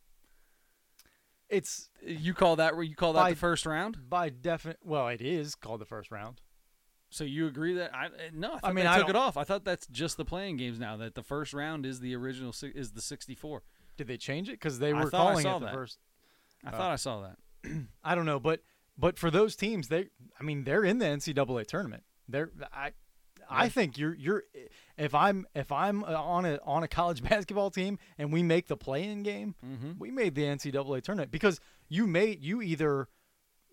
It's You call that you call that By- the first round? by definite. Well, it is called the first round. So you agree that I uh, no? I, I mean, I took it off. I thought that's just the playing games now. That the first round is the original is the sixty four. Did they change it? Because they were calling it the that. first. I Oh. thought I saw that. I don't know, but but for those teams, they I mean they're in the NCAA tournament. They're I I think you're you're if I'm if I'm uh, on a on a college basketball team and we make the play-in game, Mm-hmm. we made the NCAA tournament because you made you either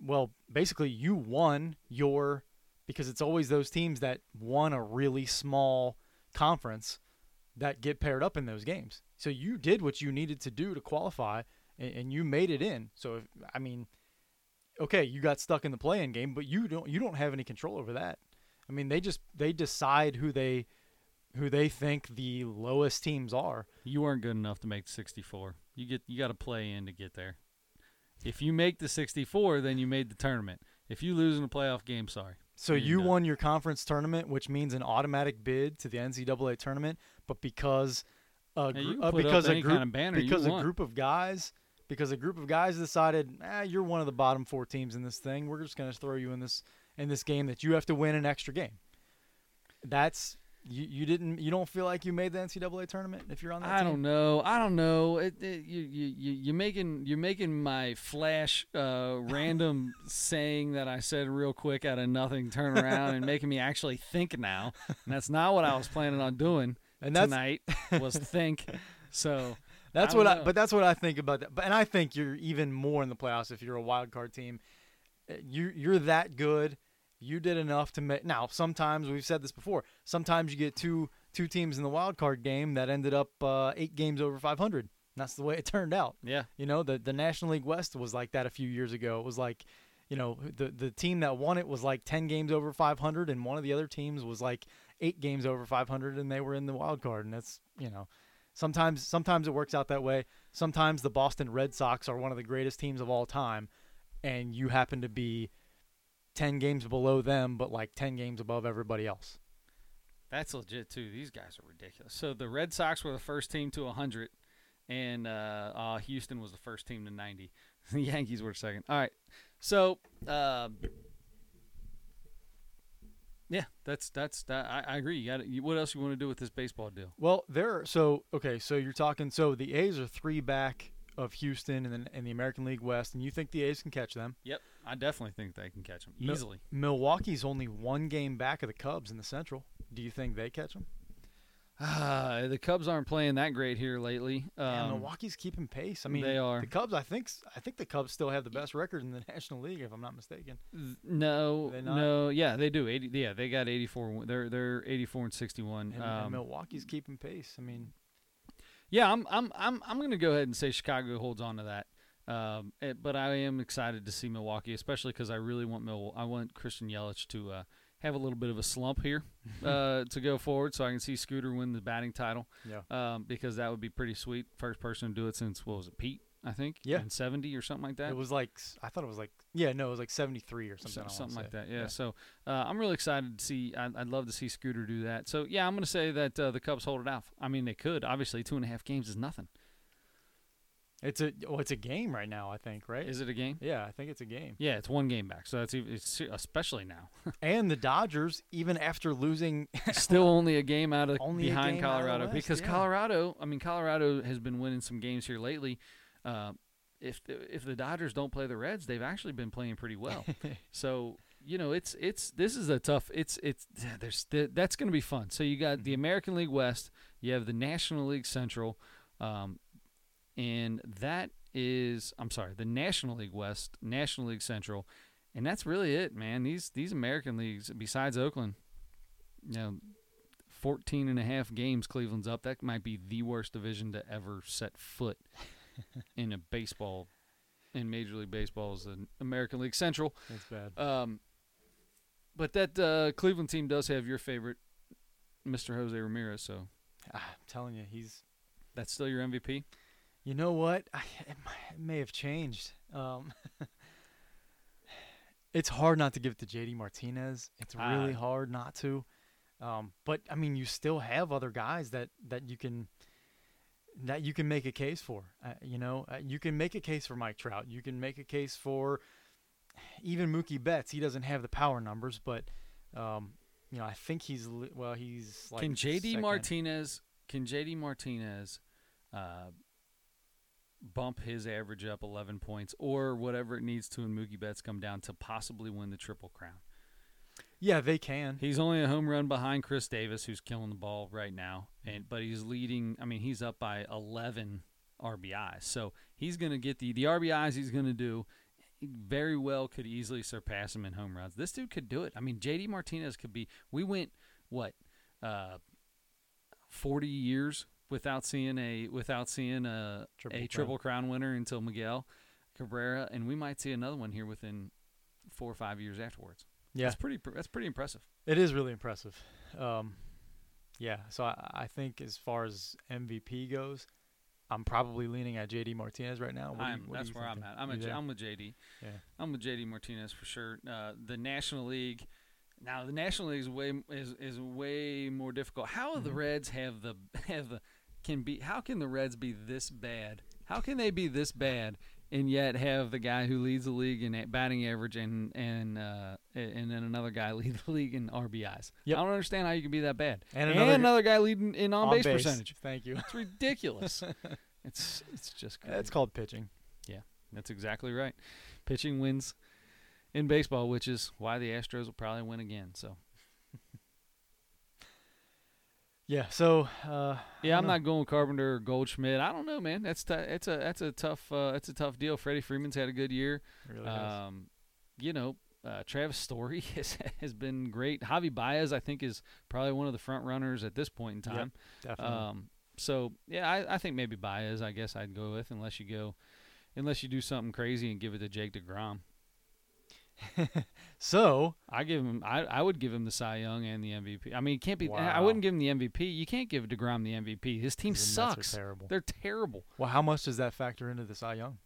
well basically you won your because it's always those teams that won a really small conference that get paired up in those games. So you did what you needed to do to qualify and, and you made it in. So if, I mean okay, you got stuck in the play-in game, but you don't you don't have any control over that. I mean, they just they decide who they who they think the lowest teams are. You weren't good enough to make the sixty four. You get you got to play in to get there. If you make the sixty four, then you made the tournament. If you lose in a playoff game, sorry. So You're you done. won your conference tournament, which means an automatic bid to the NCAA tournament. But because a gr- you can uh, because a group kind of banner because a group of guys because a group of guys decided, ah, you're one of the bottom four teams in this thing. We're just going to throw you in this in this game that you have to win an extra game. That's you, you didn't you don't feel like you made the NCAA tournament if you're on that I team? don't know. I don't know. It, it, you you you you're making you're making my flash uh, random saying that I said real quick out of nothing turn around and making me actually think now. And that's not what I was planning on doing And tonight was think. So That's I what don't I. But that's what I think about that. But and I think you're even more in the playoffs if you're a wild card team. Uh, You you're that good. You did enough to make. Now sometimes we've said this before. Sometimes you get two two teams in the wild card game that ended up uh, eight games over 500. And that's the way it turned out. yeah, You know the the National League West was like that a few years ago. It was like you know, the the team that won it was like 10 games over 500 and one of the other teams was like 8 games over 500 and they were in the wild card and that's, you know, sometimes sometimes it works out that way. Sometimes the Boston Red Sox are one of the greatest teams of all time and you happen to be 10 games below them but like 10 games above everybody else. That's legit too. These guys are ridiculous. So the Red Sox were the first team to 100, and uh, uh, Houston was the first team to 90. the Yankees were second. All right. So uh, yeah, that's that's that. I, I agree. You got what else you want to do with this baseball deal? Well, there. So okay, so you're talking. So the A's are three back of Houston and then in the American League West, and you think the A's can catch them? Yep, I definitely think they can catch them Mil- easily. Milwaukee's only one game back of the Cubs in the Central. Do you think they catch them? Ah, the Cubs aren't playing that great here lately. yeah, Um, Milwaukee's keeping pace. I mean, they are. The Cubs, I think, I think the Cubs still have the best record in the National League, if I'm not mistaken. no, not? no, yeah, they do. 80, yeah, they got 84. They're they're 84 and 61. And, and Um, Milwaukee's keeping pace. I mean, Yeah, I'm I'm I'm I'm going to go ahead and say Chicago holds on to that. Um, eh, but I am excited to see Milwaukee, especially because I really want Mil- I want Christian Yelich to uh, have a little bit of a slump here uh, to go forward, so I can see Scooter win the batting title. Yeah. Um, because that would be pretty sweet. First person to do it since what was it, Pete? I think. Yeah. In seventy or something like that. it was like I thought it was like yeah, no, it was like 73 or something. So- something like say. that. Yeah. So uh, I'm really excited to see. I'd, I'd love to see Scooter do that. So yeah, I'm going to say that uh, the Cubs hold it out. I mean, they could. Obviously, two and a half games is nothing. It's a oh, it's a game right now. I think right. Is it a game? yeah, I think it's a game. Yeah, it's one game back. So that's even, it's especially now. And the Dodgers, even after losing, Still only a game out of behind game out of Colorado West, because yeah. Colorado. I mean, Colorado has been winning some games here lately. Uh, if the, if the Dodgers don't play the Reds, they've actually been playing pretty well. so you know, it's it's this is a tough. It's it's there's that's going to be fun. So you got the Mhm. American League West, you have the National League Central, um, and that is I'm sorry, the National League West, National League Central, and that's really it, man. These these American leagues, besides Oakland, you know. 14 and a half games Cleveland's up. That might be the worst division to ever set foot in a baseball in Major League Baseball is the American League Central. it's bad. Um, but that uh, Cleveland team does have your favorite, Mr. Jose Ramirez. So Ah, I'm telling you, he's. that's still your MVP. You know what? I, it, may have changed. Um, it's hard not to give it to JD Martinez. It's really Ah. hard not to. Um, but I mean, you still have other guys that that you can that you can make a case for. Uh, you know, uh, you can make a case for Mike Trout. You can make a case for even Mookie Betts. He doesn't have the power numbers, but um, you know, I think he's li- well. He's like can JD second. Martinez? Can JD Martinez uh, bump his average up 11 points, or whatever it needs to, and Mookie Betts come down to possibly win the Triple Crown? Yeah, they can. He's only a home run behind Khris Davis, who's killing the ball right now, and but he's leading. I mean, he's up by 11 RBIs, so he's going to get the the RBIs he's going to do. Very well could easily surpass him in home runs. This dude could do it. I mean, JD Martinez could be. We went what, uh, 40 years without seeing a without seeing a Triple a crown. triple crown winner until Miguel Cabrera, and we might see another one here within four or five years afterwards. Yeah, That's pretty. That's pretty impressive. It is really impressive. Um, yeah, so I, I think as far as MVP goes, I'm probably leaning at JD Martinez right now. You- that's where I'm at. I'm, You a, J-? I'm with JD. Yeah. I'm with JD Martinez for sure. Uh, the National League. Now the National League is way is, is way more difficult. How the Mhm. Reds have the have the can be? How can the Reds be this bad? How can they be this bad and yet have the guy who leads the league in batting average and and uh, and then another guy lead the league in RBIs? Yep. I don't understand how you can be that bad. And And another another, guy leading in on, base, percentage. Thank you. It's ridiculous. it's it's just crazy. That's called pitching. Yeah, that's exactly right. Pitching wins in baseball, which is why the Astros will probably win again. So Yeah. So uh, yeah, I'm know. not going Carpenter or Goldschmidt. I don't know, man. That's t- it's a that's a tough uh, that's a tough deal. Freddie Freeman's had a good year. It really has. Um, you know, uh, Travis Story has has been great. Javi Baez, I think, is probably one of the front runners at this point in Yep, time. definitely. Um, so yeah, I, I think maybe Baez. I guess I'd go with unless you go, unless you do something crazy and give it to Jake Degrom. so I give him. I, I would give him the Cy Young and the MVP. I mean, it can't be. I wouldn't give him the MVP. You can't give Degrom the MVP. His team sucks. Terrible. They're terrible. Well, how much does that factor into the Cy Young?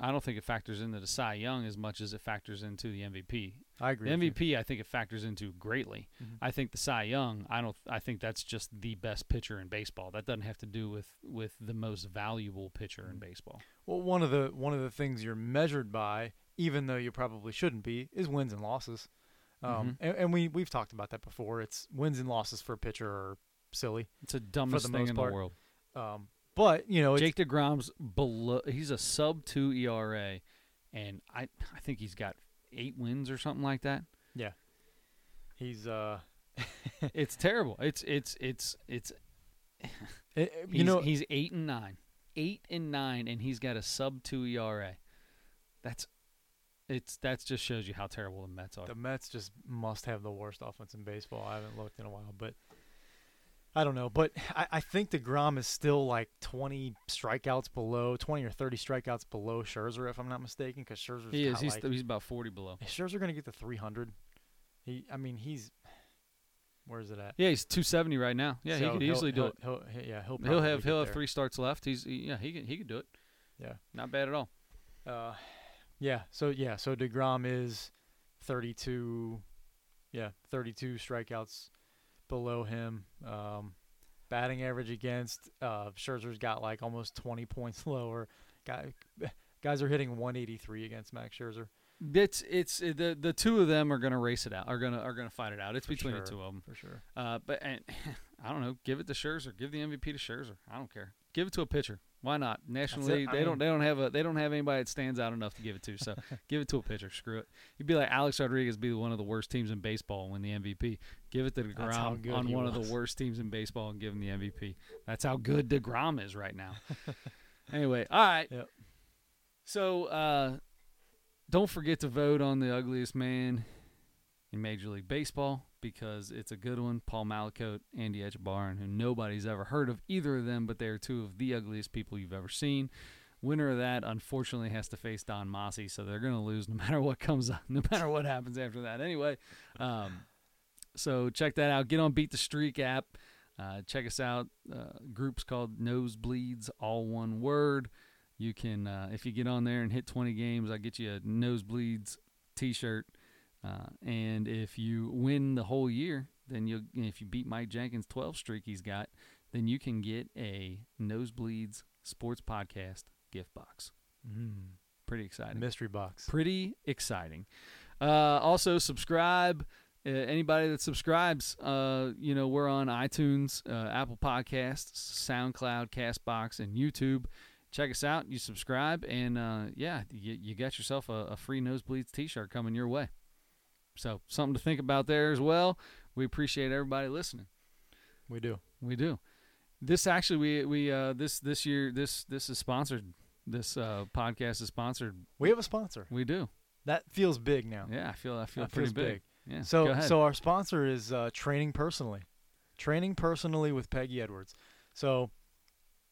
I don't think it factors into the Cy Young as much as it factors into the MVP. I agree. The with you. MVP, I think it factors into greatly. Mhm. I think the Cy Young, I don't. I think that's just the best pitcher in baseball. That doesn't have to do with with the most valuable pitcher in Mhm. baseball. Well, one of the one of the things you're measured by, even though you probably shouldn't be, is wins and losses. Um, Mhm. and, and we we've talked about that before. It's wins and losses for a pitcher are silly. It's the dumbest the thing in part, the world. Um, but you know, Jake Degrom's below. He's a sub two ERA, and I I think he's got eight wins or something like that. Yeah, he's uh, It's terrible. It's it's it's it's. it- it- He's, you know, he's eight and nine, eight and nine, and he's got a sub two ERA. That's it's that's just shows you how terrible the Mets are. the Mets just must have the worst offense in baseball. I haven't looked in a while, but I don't know. But I, I think Degrom is still like 20 strikeouts below, 20 or 30 strikeouts below Scherzer, if I'm not mistaken, because Scherzer he is. He's, like, he's about forty below. Is Scherzer gonna get to 300? He, I mean, he's where is it at? Yeah, he's two seventy right now. Yeah, he So could he'll- easily do he'll- it. He'll, yeah, he'll He'll have he'll have there. three starts left. He's he, yeah he can he could do it. Yeah. Not bad at all. Uh, yeah. So yeah. So Degrom is 32. Yeah, 32 strikeouts below him. Um, batting average against uh, Scherzer's got like almost 20 points lower. Guy, guys are hitting 183 against Max Scherzer It's it's uh, the the two of them are gonna race it out. Are gonna are gonna fight it out. It's For between sure. the two of them. for sure. Uh, but and I don't know. Give it to Scherzer. Give the MVP to Scherzer. I don't care. Give it to a pitcher. Why not? National. League. I They don't. mean- They don't have a. They don't have anybody that stands out enough to give it to. So give it to a pitcher. Screw it. You'd be like Alex Rodriguez. Be one of the worst teams in baseball and win the MVP. Give it to Degrom on one of the worst teams in baseball and give him the MVP. That's how good Degrom is right now. anyway, all right. Yep. So uh, don't forget to vote on the ugliest man in Major League Baseball because it's a good one. Paul Malakote, Andy Etchebarren, who nobody's ever heard of either of them, but they are two of the ugliest people you've ever seen. Winner of that, unfortunately, has to face Don Mossi, so they're going to lose no matter what comes up, no matter what happens after that. Anyway, um, so check that out. Get on Beat the Streak app. Uh, check us out. Uh, groups called Nosebleeds, all one word. You can, uh, if you get on there and hit 20 games, I'll get you a Nosebleeds T-shirt. Uh, and if you win the whole year, then you if you beat Mike Jenkins' 12 streak he's got, then you can get a Nosebleeds Sports Podcast gift box. Mm. Pretty exciting. Mystery box. Pretty exciting. Uh, also, subscribe. Uh, anybody that subscribes, uh, you know, we're on iTunes, uh, Apple Podcasts, SoundCloud, Castbox, and YouTube. Check us out. You subscribe, and uh, yeah, you, you got yourself a, a free Nosebleeds T-shirt coming your way. So something to think about there as well. We appreciate everybody listening. We do. We do. This actually, we we uh, this this year this this is sponsored. This uh, podcast is sponsored. We have a sponsor. We do. That feels big now. Yeah, I feel I feel That pretty big. big. Yeah. So so our sponsor is uh, training personally, training personally with Peggy Edwards. So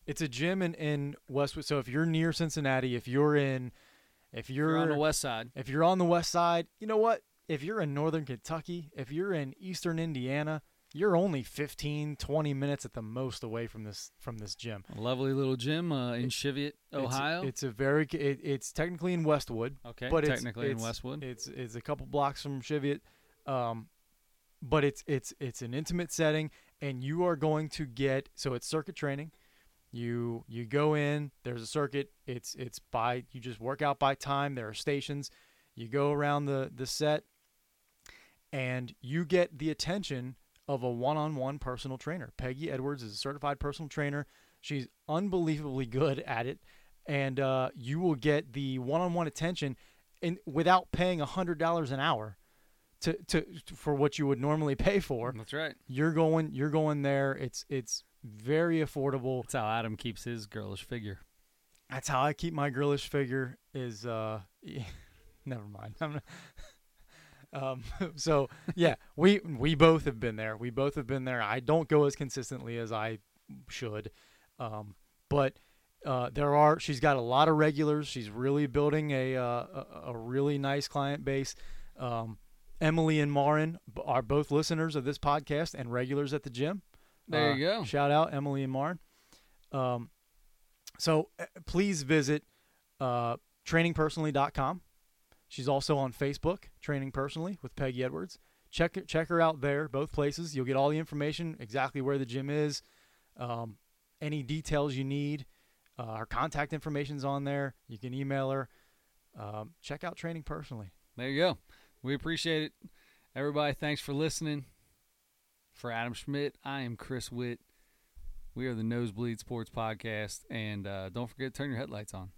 it's a gym in in Westwood. So if you're near Cincinnati, if you're in, if you're, you're on the west side. if you're on the west side, you know what? If you're in northern Kentucky, if you're in eastern Indiana, you're only 15, 20 minutes at the most away from this from this gym. A lovely little gym uh, in It- Cheviot, Ohio. It's, a very it, it's technically in Westwood. okay, but it's- technically in it's- Westwood. It's it's a couple blocks from Cheviot, um, but it's it's it's an intimate setting, and you are going to get so it's circuit training. You you go in. There's a circuit. It's it's by you just work out by time. There are stations. You go around the the set, and you get the attention of a one-on-one personal trainer. Peggy Edwards is a certified personal trainer. She's unbelievably good at it, and uh, you will get the one-on-one attention, and without paying a hundred dollars an hour, to, to for what you would normally pay for. That's right. You're going you're going there. It's it's very affordable. That's how Adam keeps his girlish figure. That's how I keep my girlish figure. Is uh, never mind. Um, so yeah, we we both have been there. We both have been there. I don't go as consistently as I should, um, but Uh, there are. She's got a lot of regulars. She's really building a uh, a, a really nice client base. Um, Emily and Marin are both listeners of this podcast and regulars at the gym. There Uh, you go. Shout out Emily and Marin. Um, so uh, please visit uh, trainingpersonally.com. She's also on Facebook, Training Personally with Peggy Edwards. Check check her out there, both places. You'll get all the information, exactly where the gym is, um, any details you need. Uh, her contact information's on there. You can email her. Um, check out Training Personally. There you go. We appreciate it. Everybody, thanks for listening. For Adam Schmidt, I am Chris Witt. We are the Nosebleed Sports Podcast. And uh, don't forget to turn your headlights on.